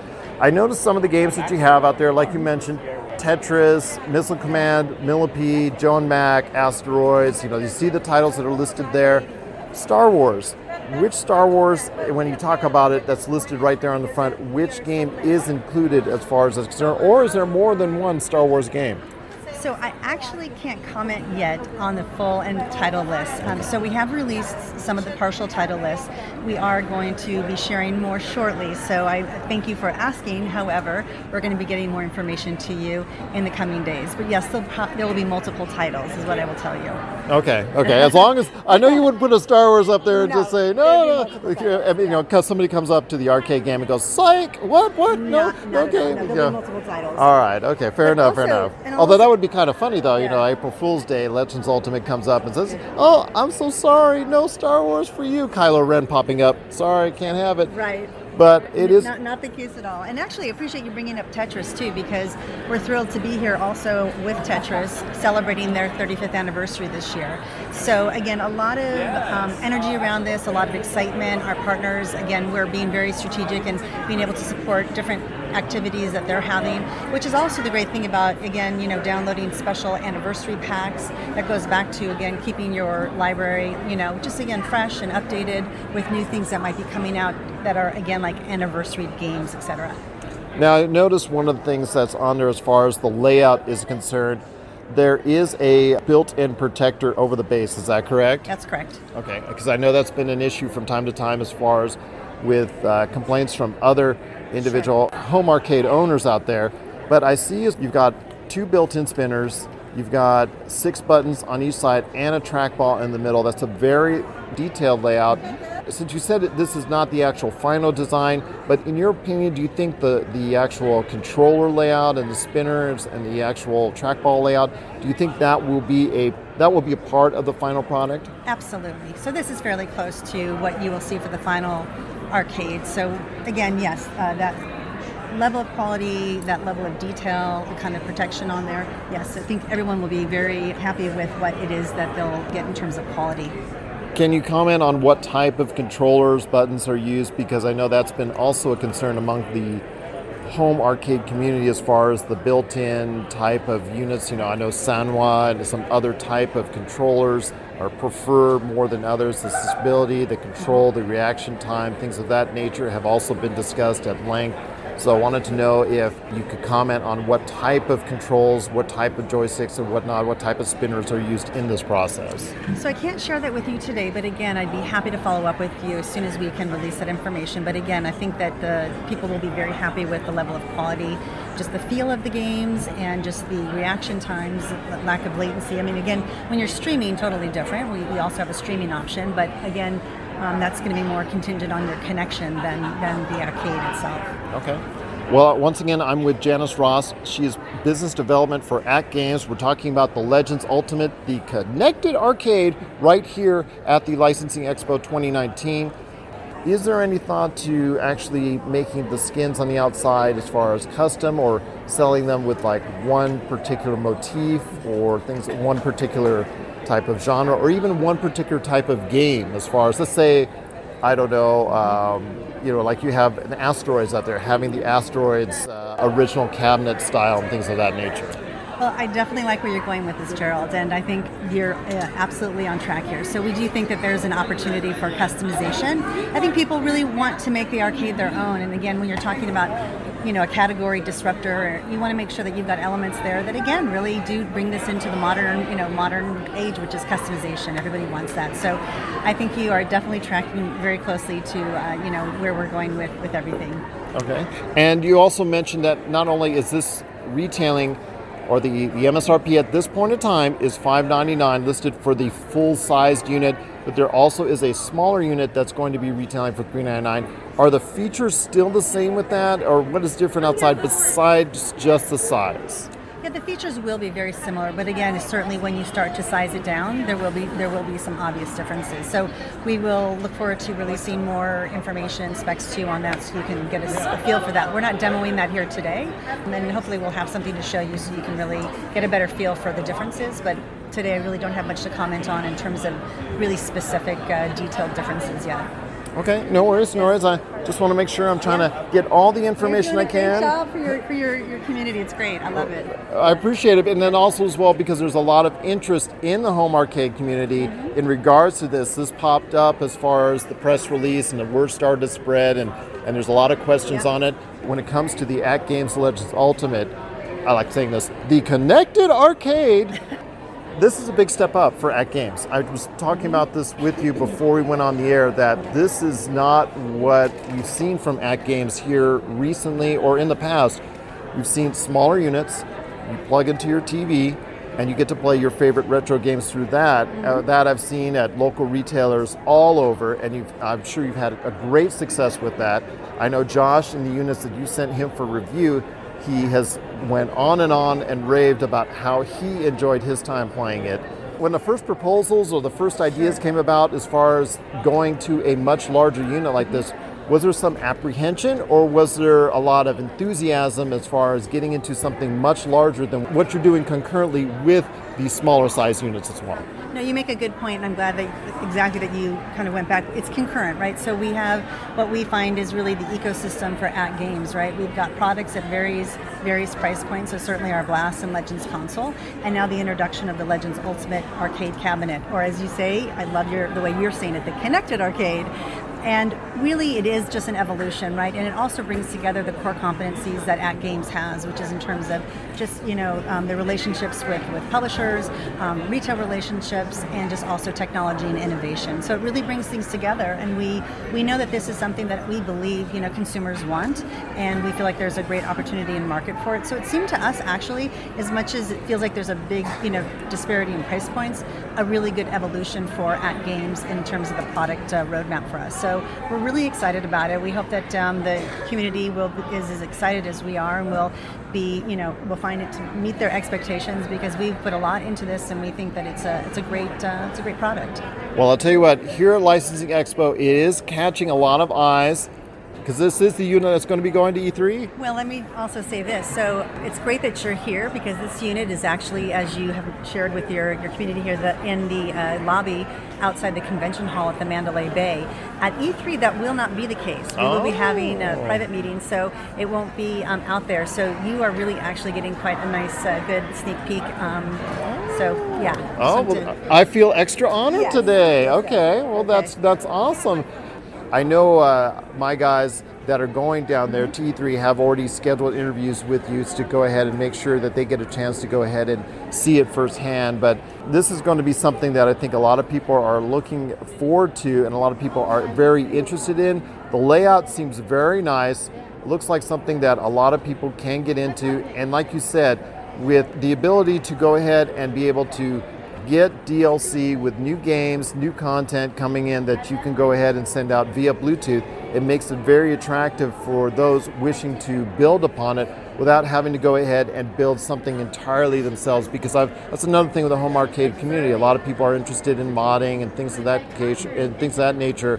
I noticed some of the games that you have out there, like you mentioned, Tetris, Missile Command, Millipede, Joan Mac, Asteroids. You know, you see the titles that are listed there. Star Wars which Star Wars, when you talk about it, that's listed right there on the front, which game is included as far as it's concerned, or is there more than one Star Wars game? So I actually can't comment yet on the full and title list. Um, so we have released some of the partial title lists. We are going to be sharing more shortly. So I thank you for asking. However, we're going to be getting more information to you in the coming days. But yes, there will be multiple titles, is what I will tell you. Okay, okay. As long as I know you wouldn't put a Star Wars up there and no, just say no, no. I mean, you know, because somebody comes up to the arcade game and goes, "Psych! What? What? No, no okay." No, yeah. multiple titles. All right. Okay. Fair enough. Also, fair enough. Although that would be kind of funny though, you know, April Fool's Day, Legends Ultimate comes up and says, "Oh, I'm so sorry, no Star Wars for you." Kylo Ren popping up, "Sorry, can't have it." Right. But it is not, not the case at all. And actually, I appreciate you bringing up Tetris too, because we're thrilled to be here also with Tetris, celebrating their 35th anniversary this year. So again, a lot of um, energy around this, a lot of excitement. Our partners, again, we're being very strategic and being able to support different activities that they're having, which is also the great thing about, again, you know, downloading special anniversary packs that goes back to, again, keeping your library, you know, just again fresh and updated with new things that might be coming out that are, again, like anniversary games, etc. Now, I noticed one of the things that's on there as far as the layout is concerned. There is a built-in protector over the base. Is that correct? That's correct. Okay, because I know that's been an issue from time to time as far as with uh, complaints from other individual home arcade owners out there. But I see you've got two built-in spinners, you've got six buttons on each side, and a trackball in the middle. That's a very detailed layout. Since you said that this is not the actual final design, but in your opinion, do you think the, the actual controller layout and the spinners and the actual trackball layout, do you think that will be a that will be a part of the final product? Absolutely. So this is fairly close to what you will see for the final arcade. So again, yes, uh, that level of quality, that level of detail, the kind of protection on there, yes, I think everyone will be very happy with what it is that they'll get in terms of quality. Can you comment on what type of controllers, buttons are used? Because I know that's been also a concern among the home arcade community as far as the built-in type of units. You know, I know Sanwa and some other type of controllers are preferred more than others. The stability, the control, the reaction time, things of that nature have also been discussed at length. So I wanted to know if you could comment on what type of controls, what type of joysticks and whatnot, what type of spinners are used in this process. So I can't share that with you today, but again, I'd be happy to follow up with you as soon as we can release that information. But again, I think that the people will be very happy with the level of quality, just the feel of the games, and just the reaction times, lack of latency. I mean, again, when you're streaming, totally different. We, we also have a streaming option, but again, um, that's going to be more contingent on your connection than, than the arcade itself. Okay. Well, once again, I'm with Janice Ross. She is business development for AtGames. We're talking about the Legends Ultimate, the connected arcade, right here at the Licensing Expo 2019. Is there any thought to actually making the skins on the outside as far as custom or selling them with like one particular motif or things, one particular type of genre or even one particular type of game as far as let's say i don't know um, you know like you have an asteroids out there having the asteroids uh, original cabinet style and things of that nature well, I definitely like where you're going with this, Gerald, and I think you're uh, absolutely on track here. So we do think that there's an opportunity for customization. I think people really want to make the arcade their own, and again, when you're talking about you know a category disruptor you want to make sure that you've got elements there that again really do bring this into the modern you know modern age which is customization everybody wants that so i think you are definitely tracking very closely to uh, you know where we're going with with everything okay and you also mentioned that not only is this retailing or the, the MSRP at this point in time is 599 listed for the full sized unit, but there also is a smaller unit that's going to be retailing for 399. Are the features still the same with that, or what is different outside besides just the size? Yeah, the features will be very similar, but again, certainly when you start to size it down, there will be there will be some obvious differences. So we will look forward to releasing more information, specs to you on that, so you can get a, feel for that. We're not demoing that here today, and then hopefully we'll have something to show you so you can really get a better feel for the differences. But today, I really don't have much to comment on in terms of really specific, uh, detailed differences yet. Okay, no worries, no worries. I just want to make sure I'm trying to get all the information I can. Great job for your for your, your community. It's great. I love it. I appreciate it, and then also as well because there's a lot of interest in the home arcade community mm-hmm. in regards to this. This popped up as far as the press release, and the word started to spread, and and there's a lot of questions on it when it comes to the AtGames Legends Ultimate. I like saying this: the connected arcade. *laughs* this is a big step up for AtGames. I was talking about this with you before we went on the air that this is not what we've seen from AtGames here recently or in the past. We've seen smaller units, you plug into your TV, and you get to play your favorite retro games through that. Mm-hmm. Uh, that I've seen at local retailers all over, and I'm sure you've had a great success with that. I know Josh and the units that you sent him for review he has went on and on and raved about how he enjoyed his time playing it. When the first proposals or the first ideas came about as far as going to a much larger unit like this, was there some apprehension or was there a lot of enthusiasm as far as getting into something much larger than what you're doing concurrently with these smaller size units as well? No, you make a good point, and I'm glad that exactly that you kind of went back. It's concurrent, right? So we have what we find is really the ecosystem for AtGames, right? We've got products at various various price points. So certainly our Blast and Legends console, and now the introduction of the Legends Ultimate Arcade Cabinet, or as you say, I love your the way you're saying it, the connected arcade. And really, it is just an evolution, right? And it also brings together the core competencies that AtGames has, which is in terms of just you know um, the relationships with with publishers, um, retail relationships, and just also technology and innovation. So it really brings things together, and we we know that this is something that we believe you know consumers want, and we feel like there's a great opportunity in market for it. So it seemed to us actually, as much as it feels like there's a big you know disparity in price points, a really good evolution for AtGames in terms of the product uh, roadmap for us. So so we're really excited about it. We hope that um, the community will is as excited as we are, and will be, you know, will find it to meet their expectations because we've put a lot into this, and we think that it's a it's a great uh, it's a great product. Well, I'll tell you what. Here at Licensing Expo, it is catching a lot of eyes. Because this is the unit that's going to be going to E E3. Well, let me also say this. So it's great that you're here because this unit is actually, as you have shared with your, your community here, the, in the uh, lobby outside the convention hall at the Mandalay Bay. At E3, that will not be the case. We will be having a Oh. private meeting, so it won't be um, out there. So you are really actually getting quite a nice, uh, good sneak peek. Um, so yeah. Oh, well, I feel extra honored Yes. today. Okay, well that's that's awesome. I know uh, my guys that are going down there to E3 have already scheduled interviews with you to go ahead and make sure that they get a chance to go ahead and see it firsthand. But this is going to be something that I think a lot of people are looking forward to, and a lot of people are very interested in. The layout seems very nice. It looks like something that a lot of people can get into, and like you said, with the ability to go ahead and be able to get DLC with new games, new content coming in that you can go ahead and send out via Bluetooth. It makes it very attractive for those wishing to build upon it without having to go ahead and build something entirely themselves. Because I've, that's another thing with the home arcade community. A lot of people are interested in modding and things of that case, and things of that nature.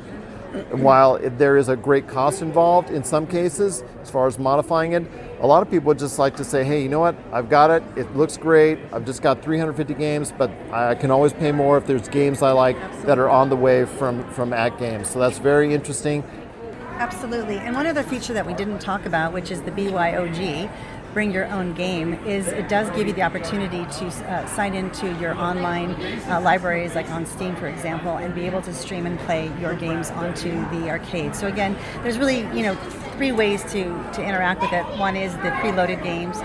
While there is a great cost involved in some cases as far as modifying it, a lot of people just like to say, hey, you know what? I've got it. It looks great. I've just got 350 games, but I can always pay more if there's games I like that are on the way from, from AtGames. So that's very interesting. Absolutely. And one other feature that we didn't talk about, which is the BYOG, bring your own game, is it does give you the opportunity to uh, sign into your online uh, libraries, like on Steam, for example, and be able to stream and play your games onto the arcade. So again, there's really you know three ways to to interact with it. One is the preloaded games.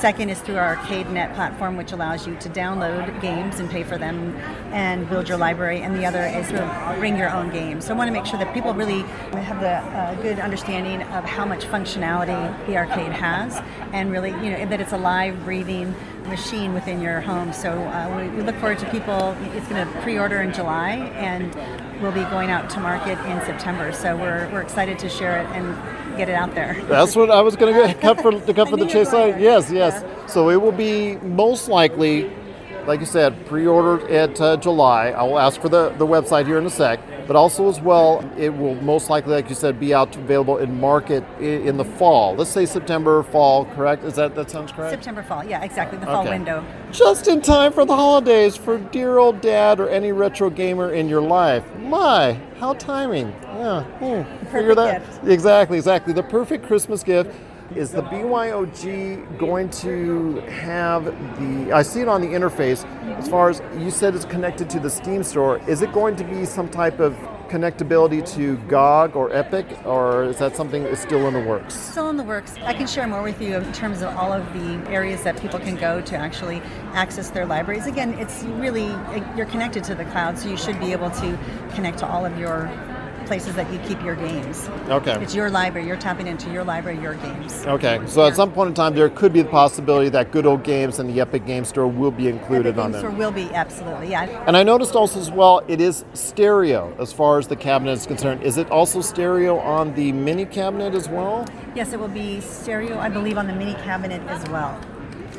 Second is through our ArcadeNet platform, which allows you to download games and pay for them and build your library. And the other is to bring your own games. So I want to make sure that people really have the uh, good understanding of how much functionality the arcade has, and really, you know, that it's a live, breathing machine within your home. So uh, we, we look forward to people. It's going to pre-order in July, and we'll be going out to market in September. So we're, we're excited to share it and get it out there. That's what I was going to *laughs* cut for to cut for the knew you were chase. Yes, yes. So it will be most likely, like you said, pre-ordered at uh, July. I will ask for the, the website here in a sec. But also as well, it will most likely, like you said, be out available in market in the fall. Let's say September, fall. Correct? Is that that sounds correct? September, fall. Yeah, exactly. The fall Okay. window. Just in time for the holidays for dear old dad or any retro gamer in your life. My, how timing. Yeah. hmm, Figure that. gift. Exactly, exactly. The perfect Christmas gift. Is the BYOG going to have the I see it on the interface as far as you said it's connected to the Steam store. Is it going to be some type of connectability to GOG or Epic or is that something that's still in the works? Still in the works. I can share more with you in terms of all of the areas that people can go to actually access their libraries. Again, it's really you're connected to the cloud, so you should be able to connect to all of your places that you keep your games. Okay. It's your library. You're tapping into your library, your games. Okay, so at some point in time, there could be the possibility that Good Old Games and the Epic Game Store will be included the on game store will be absolutely, yeah. And I noticed also as well, it is stereo as far as the cabinet is concerned. Is it also stereo on the mini cabinet as well? Yes, it will be stereo, I believe, on the mini cabinet as well.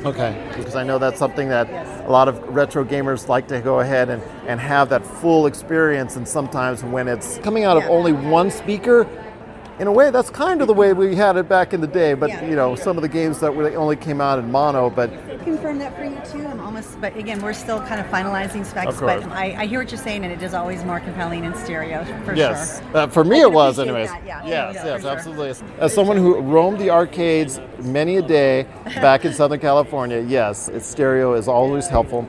Okay, because I know that's something that a lot of retro gamers like to go ahead and, and have that full experience. And sometimes when it's coming out of only one speaker, in a way, that's kind of the way we had it back in the day. But Yeah. you know, some of the games that really only came out in mono, but confirm that for you too. I'm almost, but again, we're still kind of finalizing specs. Of course. But I, I hear what you're saying, and it is always more compelling in stereo for Yes, sure. uh, for me I it was, anyways. that, yeah. Yes, Yeah, yes, for sure. absolutely. As someone who roamed the arcades many a day back in Southern California, yes, its stereo is always helpful.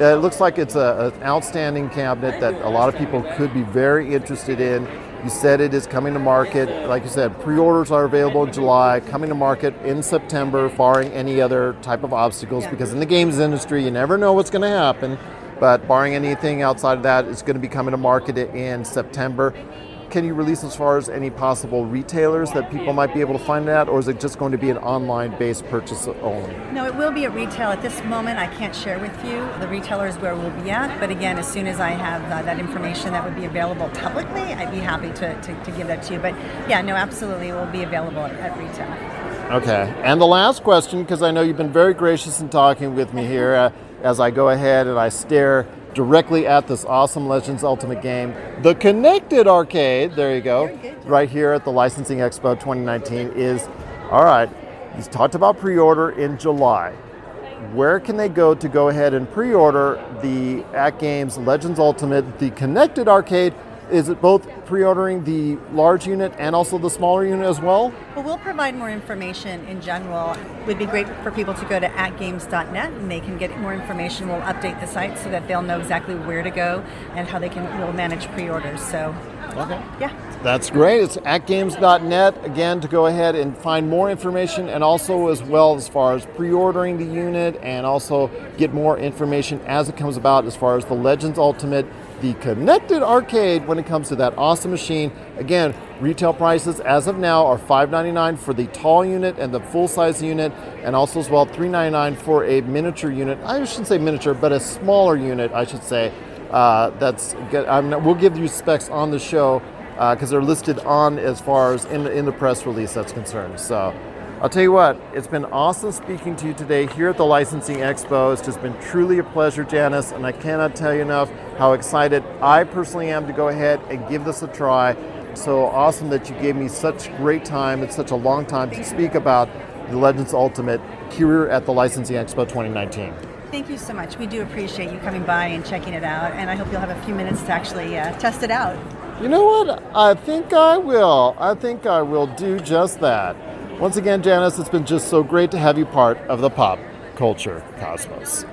Uh, It looks like it's a, an outstanding cabinet that a lot of people could be very interested in. You said it is coming to market. Like you said, pre-orders are available in July, coming to market in September, barring any other type of obstacles. Yeah. Because in the games industry, you never know what's going to happen. But barring anything outside of that, it's going to be coming to market in September. Can you release as far as any possible retailers that people might be able to find that, or is it just going to be an online-based purchase only? No, it will be at retail. At this moment, I can't share with you the retailers where we'll be at. But again, as soon as I have uh, that information that would be available publicly, I'd be happy to, to, to give that to you. But yeah, no, absolutely, it will be available at, at retail. Okay. And the last question, because I know you've been very gracious in talking with me here, uh, as I go ahead and I stare directly at this awesome Legends Ultimate game. The Connected Arcade, there you go, right here at the Licensing Expo 2019 is all right. He's talked about pre order in July. Where can they go to go ahead and pre order the AtGames Legends Ultimate, the Connected Arcade? Is it both pre-ordering the large unit and also the smaller unit as well? Well, we'll provide more information in general. It would be great for people to go to atgames.net and they can get more information. We'll update the site so that they'll know exactly where to go and how they can will manage pre-orders. So, okay, yeah, that's great. It's atgames.net again to go ahead and find more information and also as well as far as pre-ordering the unit and also get more information as it comes about as far as the Legends Ultimate the connected arcade when it comes to that awesome machine. Again, retail prices as of now are $5.99 for the tall unit and the full size unit, and also as well $3.99 for a miniature unit. I shouldn't say miniature, but a smaller unit, I should say. Uh, that's good. I'm, we'll give you specs on the show because uh, they're listed on as far as in, in the press release that's concerned. So. I'll tell you what, it's been awesome speaking to you today here at the Licensing Expo. It's just been truly a pleasure, Janice, and I cannot tell you enough how excited I personally am to go ahead and give this a try. So awesome that you gave me such great time and such a long time to speak about the Legends Ultimate here at the Licensing Expo 2019. Thank you so much. We do appreciate you coming by and checking it out, and I hope you'll have a few minutes to actually uh, test it out. You know what? I think I will. I think I will do just that. Once again, Janice, it's been just so great to have you part of the pop culture cosmos.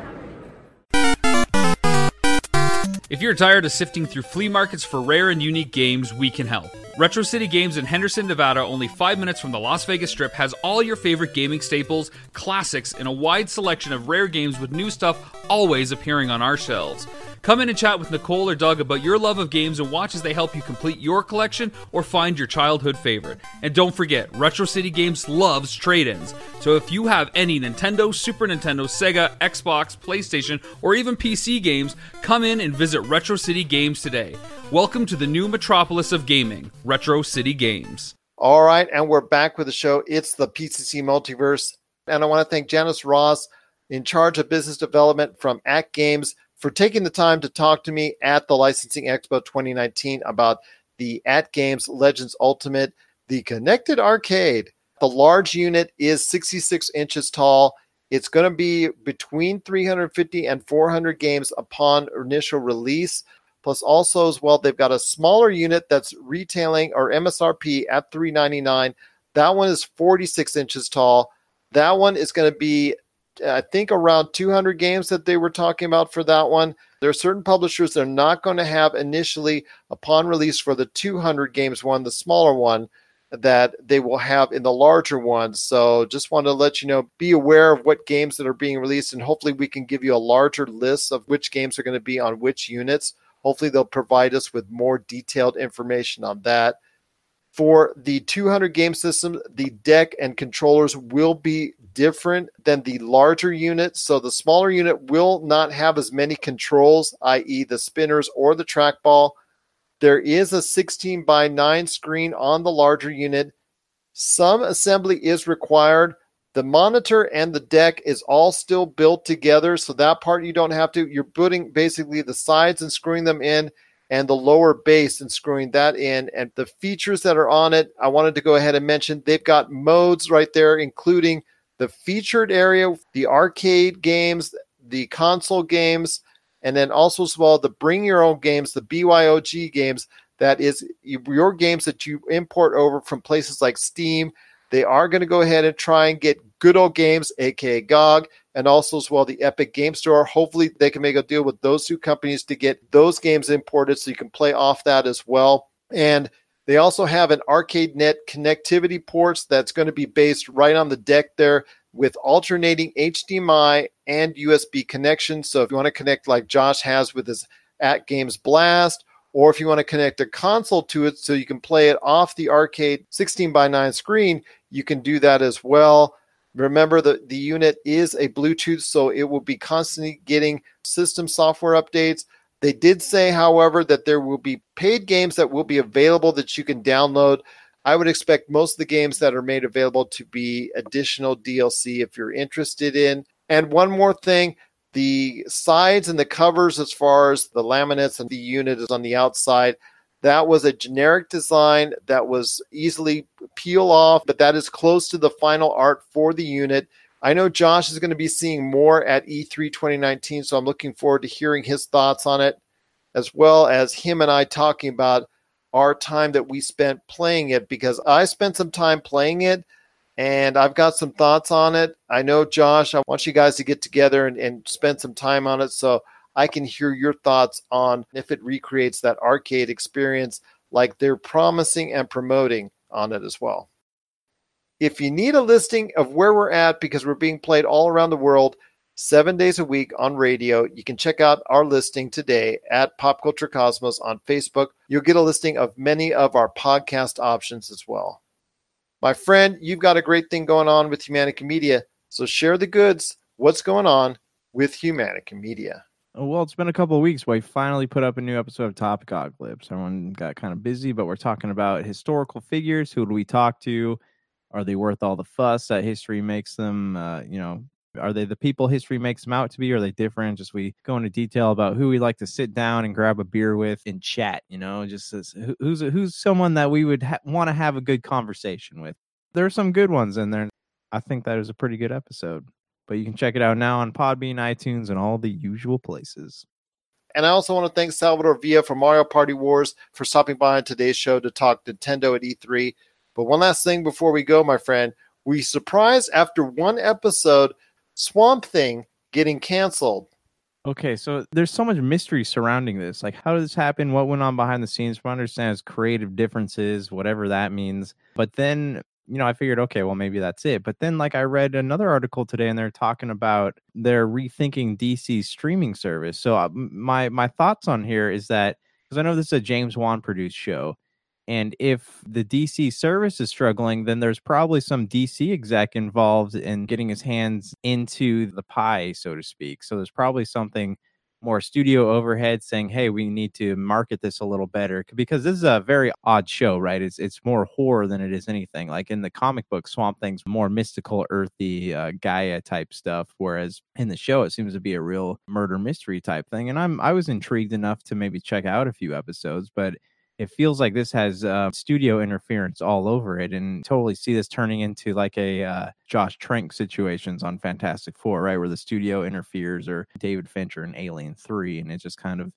If you're tired of sifting through flea markets for rare and unique games, we can help. Retro City Games in Henderson, Nevada, only five minutes from the Las Vegas Strip, has all your favorite gaming staples, classics, and a wide selection of rare games with new stuff always appearing on our shelves. Come in and chat with Nicole or Doug about your love of games and watch as they help you complete your collection or find your childhood favorite. And don't forget, Retro City Games loves trade ins. So if you have any Nintendo, Super Nintendo, Sega, Xbox, PlayStation, or even PC games, come in and visit Retro City Games today. Welcome to the new metropolis of gaming, Retro City Games. All right, and we're back with the show. It's the PCC Multiverse. And I want to thank Janice Ross, in charge of business development from AtGames for taking the time to talk to me at the Licensing Expo 2019 about the AtGames Legends Ultimate, the connected arcade. The large unit is 66 inches tall. It's going to be between 350 and 400 games upon initial release. Plus, also as well, they've got a smaller unit that's retailing or MSRP at 399. That one is 46 inches tall. That one is going to be I think around 200 games that they were talking about for that one. There are certain publishers that are not going to have initially upon release for the 200 games one, the smaller one, that they will have in the larger ones. So just want to let you know, be aware of what games that are being released, and hopefully we can give you a larger list of which games are going to be on which units. Hopefully they'll provide us with more detailed information on that. For the 200 game system, the deck and controllers will be different than the larger unit. So the smaller unit will not have as many controls, i.e., the spinners or the trackball. There is a 16 by 9 screen on the larger unit. Some assembly is required. The monitor and the deck is all still built together, so that part you don't have to. You're putting basically the sides and screwing them in and the lower base and screwing that in. And the features that are on it, I wanted to go ahead and mention they've got modes right there, including the featured area, the arcade games, the console games, and then also as well the bring your own games, the BYOG games. That is your games that you import over from places like Steam. They are going to go ahead and try and get good old games, aka GOG and also as well the Epic Game Store. Hopefully, they can make a deal with those two companies to get those games imported so you can play off that as well. And they also have an ArcadeNet connectivity ports that's going to be based right on the deck there with alternating HDMI and USB connections. So if you want to connect like Josh has with his AtGames Blast, or if you want to connect a console to it so you can play it off the arcade 16 by 9 screen, you can do that as well. Remember that the unit is a Bluetooth, so it will be constantly getting system software updates. They did say, however, that there will be paid games that will be available that you can download. I would expect most of the games that are made available to be additional DLC if you're interested in. And one more thing The sides and the covers, as far as the laminates and the unit is on the outside, that was a generic design that was easily peel off, but that is close to the final art for the unit. I know Josh is going to be seeing more at E3 2019, so I'm looking forward to hearing his thoughts on it, as well as him and I talking about our time that we spent playing it because I spent some time playing it and I've got some thoughts on it. I know, Josh, I want you guys to get together and, and spend some time on it so I can hear your thoughts on if it recreates that arcade experience like they're promising and promoting on it as well. If you need a listing of where we're at because we're being played all around the world, seven days a week on radio. You can check out our listing today at Pop Culture Cosmos on Facebook. You'll get a listing of many of our podcast options as well. My friend, you've got a great thing going on with Humanica Media, so share the goods. What's going on with Humanica Media? Oh, well, it's been a couple of weeks. We finally put up a new episode of Topicocalypse. Everyone got kind of busy, but we're talking about historical figures. Who do we talk to? Are they worth all the fuss that history makes them? Uh, you know, are they the people history makes them out to be? Are they different? Just we go into detail about who we like to sit down and grab a beer with and chat. You know, just as, who's who's someone that we would ha- want to have a good conversation with. There are some good ones in there. I think that is a pretty good episode. But you can check it out now on Podbean, iTunes, and all the usual places. And I also want to thank Salvador Villa from Mario Party Wars for stopping by on today's show to talk Nintendo at E3. But one last thing before we go, my friend. We surprised after one episode Swamp Thing getting canceled. Okay, so there's so much mystery surrounding this. Like, how did this happen? What went on behind the scenes? From understands creative differences, whatever that means. But then, you know, I figured, okay, well, maybe that's it. But then, like, I read another article today, and they're talking about they're rethinking DC's streaming service. So uh, my my thoughts on here is that because I know this is a James Wan produced show, and if the DC service is struggling, then there's probably some DC exec involved in getting his hands into the pie, so to speak. So there's probably something more studio overhead saying, "Hey, we need to market this a little better," because this is a very odd show, right? It's it's more horror than it is anything. Like in the comic book, Swamp Thing's more mystical, earthy, uh, Gaia type stuff, whereas in the show, it seems to be a real murder mystery type thing. And I'm I was intrigued enough to maybe check out a few episodes, but it feels like this has uh, studio interference all over it and totally see this turning into like a uh, josh trank situations on fantastic four right where the studio interferes or david fincher in alien 3 and it just kind of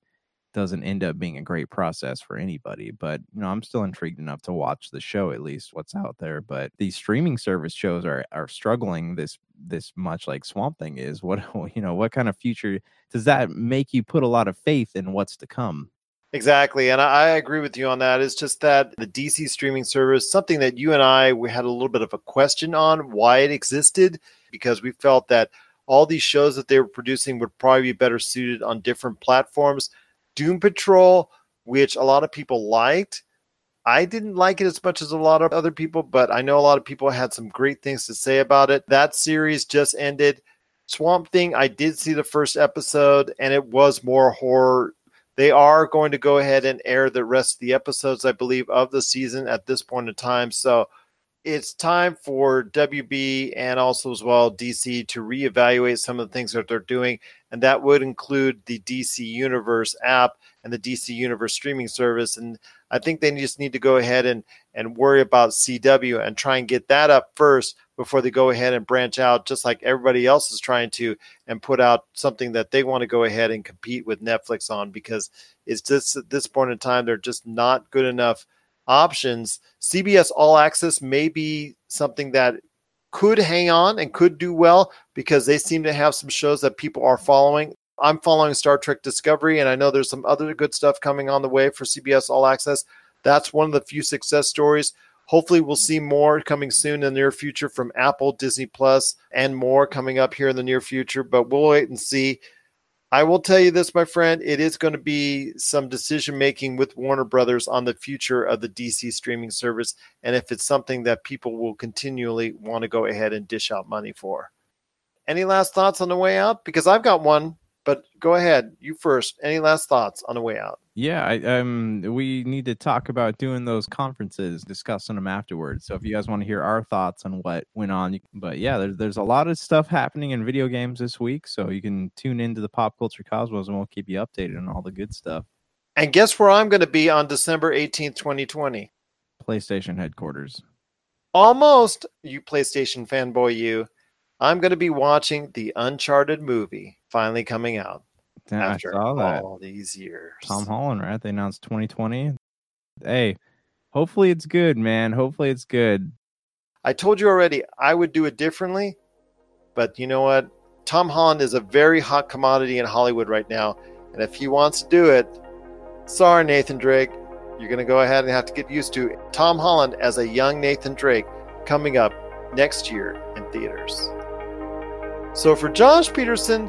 doesn't end up being a great process for anybody but you know i'm still intrigued enough to watch the show at least what's out there but these streaming service shows are are struggling this this much like swamp thing is. What *laughs* you know what kind of future does that make you put a lot of faith in what's to come Exactly. And I, agree with you on that. It's just that the DC streaming service, something that you and I we had a little bit of a question on why it existed, because we felt that all these shows that they were producing would probably be better suited on different platforms. Doom Patrol, which a lot of people liked, I didn't like it as much as a lot of other people, but I know a lot of people had some great things to say about it. That series just ended. Swamp Thing, I did see the first episode, and it was more horror they are going to go ahead and air the rest of the episodes, I believe, of the season at this point in time. So it's time for WB and also as well DC to reevaluate some of the things that they're doing. And that would include the DC Universe app and the DC Universe streaming service. And I think they just need to go ahead and, and worry about CW and try and get that up first before they go ahead and branch out, just like everybody else is trying to, and put out something that they want to go ahead and compete with Netflix on because it's just at this point in time, they're just not good enough options. CBS All Access may be something that could hang on and could do well because they seem to have some shows that people are following. I'm following Star Trek Discovery, and I know there's some other good stuff coming on the way for CBS All Access. That's one of the few success stories. Hopefully, we'll see more coming soon in the near future from Apple, Disney Plus, and more coming up here in the near future. But we'll wait and see. I will tell you this, my friend. It is going to be some decision making with Warner Brothers on the future of the DC streaming service, and if it's something that people will continually want to go ahead and dish out money for. Any last thoughts on the way out? Because I've got one, but go ahead. You first. Any last thoughts on the way out? Yeah, I, um, we need to talk about doing those conferences, discussing them afterwards. So if you guys want to hear our thoughts on what went on, you, but yeah, there's there's a lot of stuff happening in video games this week, so you can tune into the Pop Culture Cosmos, and we'll keep you updated on all the good stuff. And guess where I'm going to be on December 18th, 2020? PlayStation headquarters. Almost, you PlayStation fanboy, you. I'm going to be watching the Uncharted movie finally coming out Yeah, I saw that. all these years. Tom Holland, right? They announced 2020. Hey, hopefully it's good, man. Hopefully it's good. I told you already I would do it differently, but you know what? Tom Holland is a very hot commodity in Hollywood right now, and if he wants to do it, sorry Nathan Drake, you're going to go ahead and have to get used to Tom Holland as a young Nathan Drake coming up next year in theaters. So for Josh Peterson,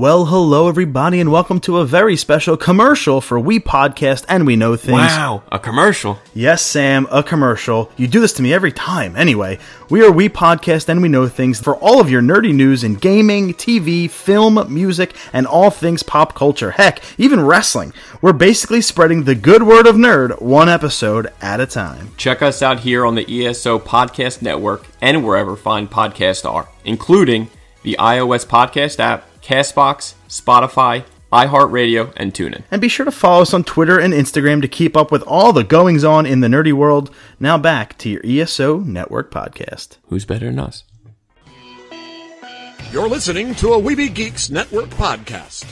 Well, hello everybody, and welcome to a very special commercial for We Podcast and We Know Things. Wow, a commercial. Yes, Sam, a commercial. You do this to me every time. Anyway, we are We Podcast and We Know Things for all of your nerdy news in gaming, TV, film, music, and all things pop culture. Heck, even wrestling. We're basically spreading the good word of nerd one episode at a time. Check us out here on the ESO Podcast Network and wherever fine podcasts are, including the iOS Podcast app, Castbox, Spotify, iHeartRadio, and TuneIn. And be sure to follow us on Twitter and Instagram to keep up with all the goings on in the nerdy world. Now back to your ESO Network podcast. Who's better than us? You're listening to a Weeby Geeks Network podcast.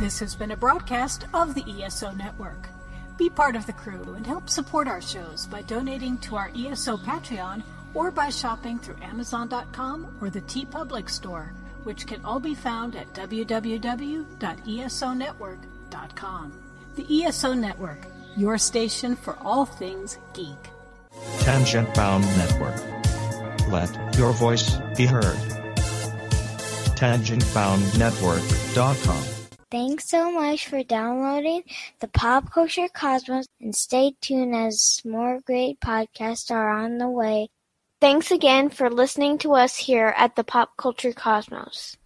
This has been a broadcast of the ESO Network. Be part of the crew and help support our shows by donating to our ESO Patreon or by shopping through Amazon.com or the TeePublic store, which can all be found at www.esonetwork.com. The ESO Network, your station for all things geek. Tangent Bound Network. Let your voice be heard. TangentBoundNetwork.com. Thanks so much for downloading the Pop Culture Cosmos and stay tuned as more great podcasts are on the way. Thanks again for listening to us here at the Pop Culture Cosmos.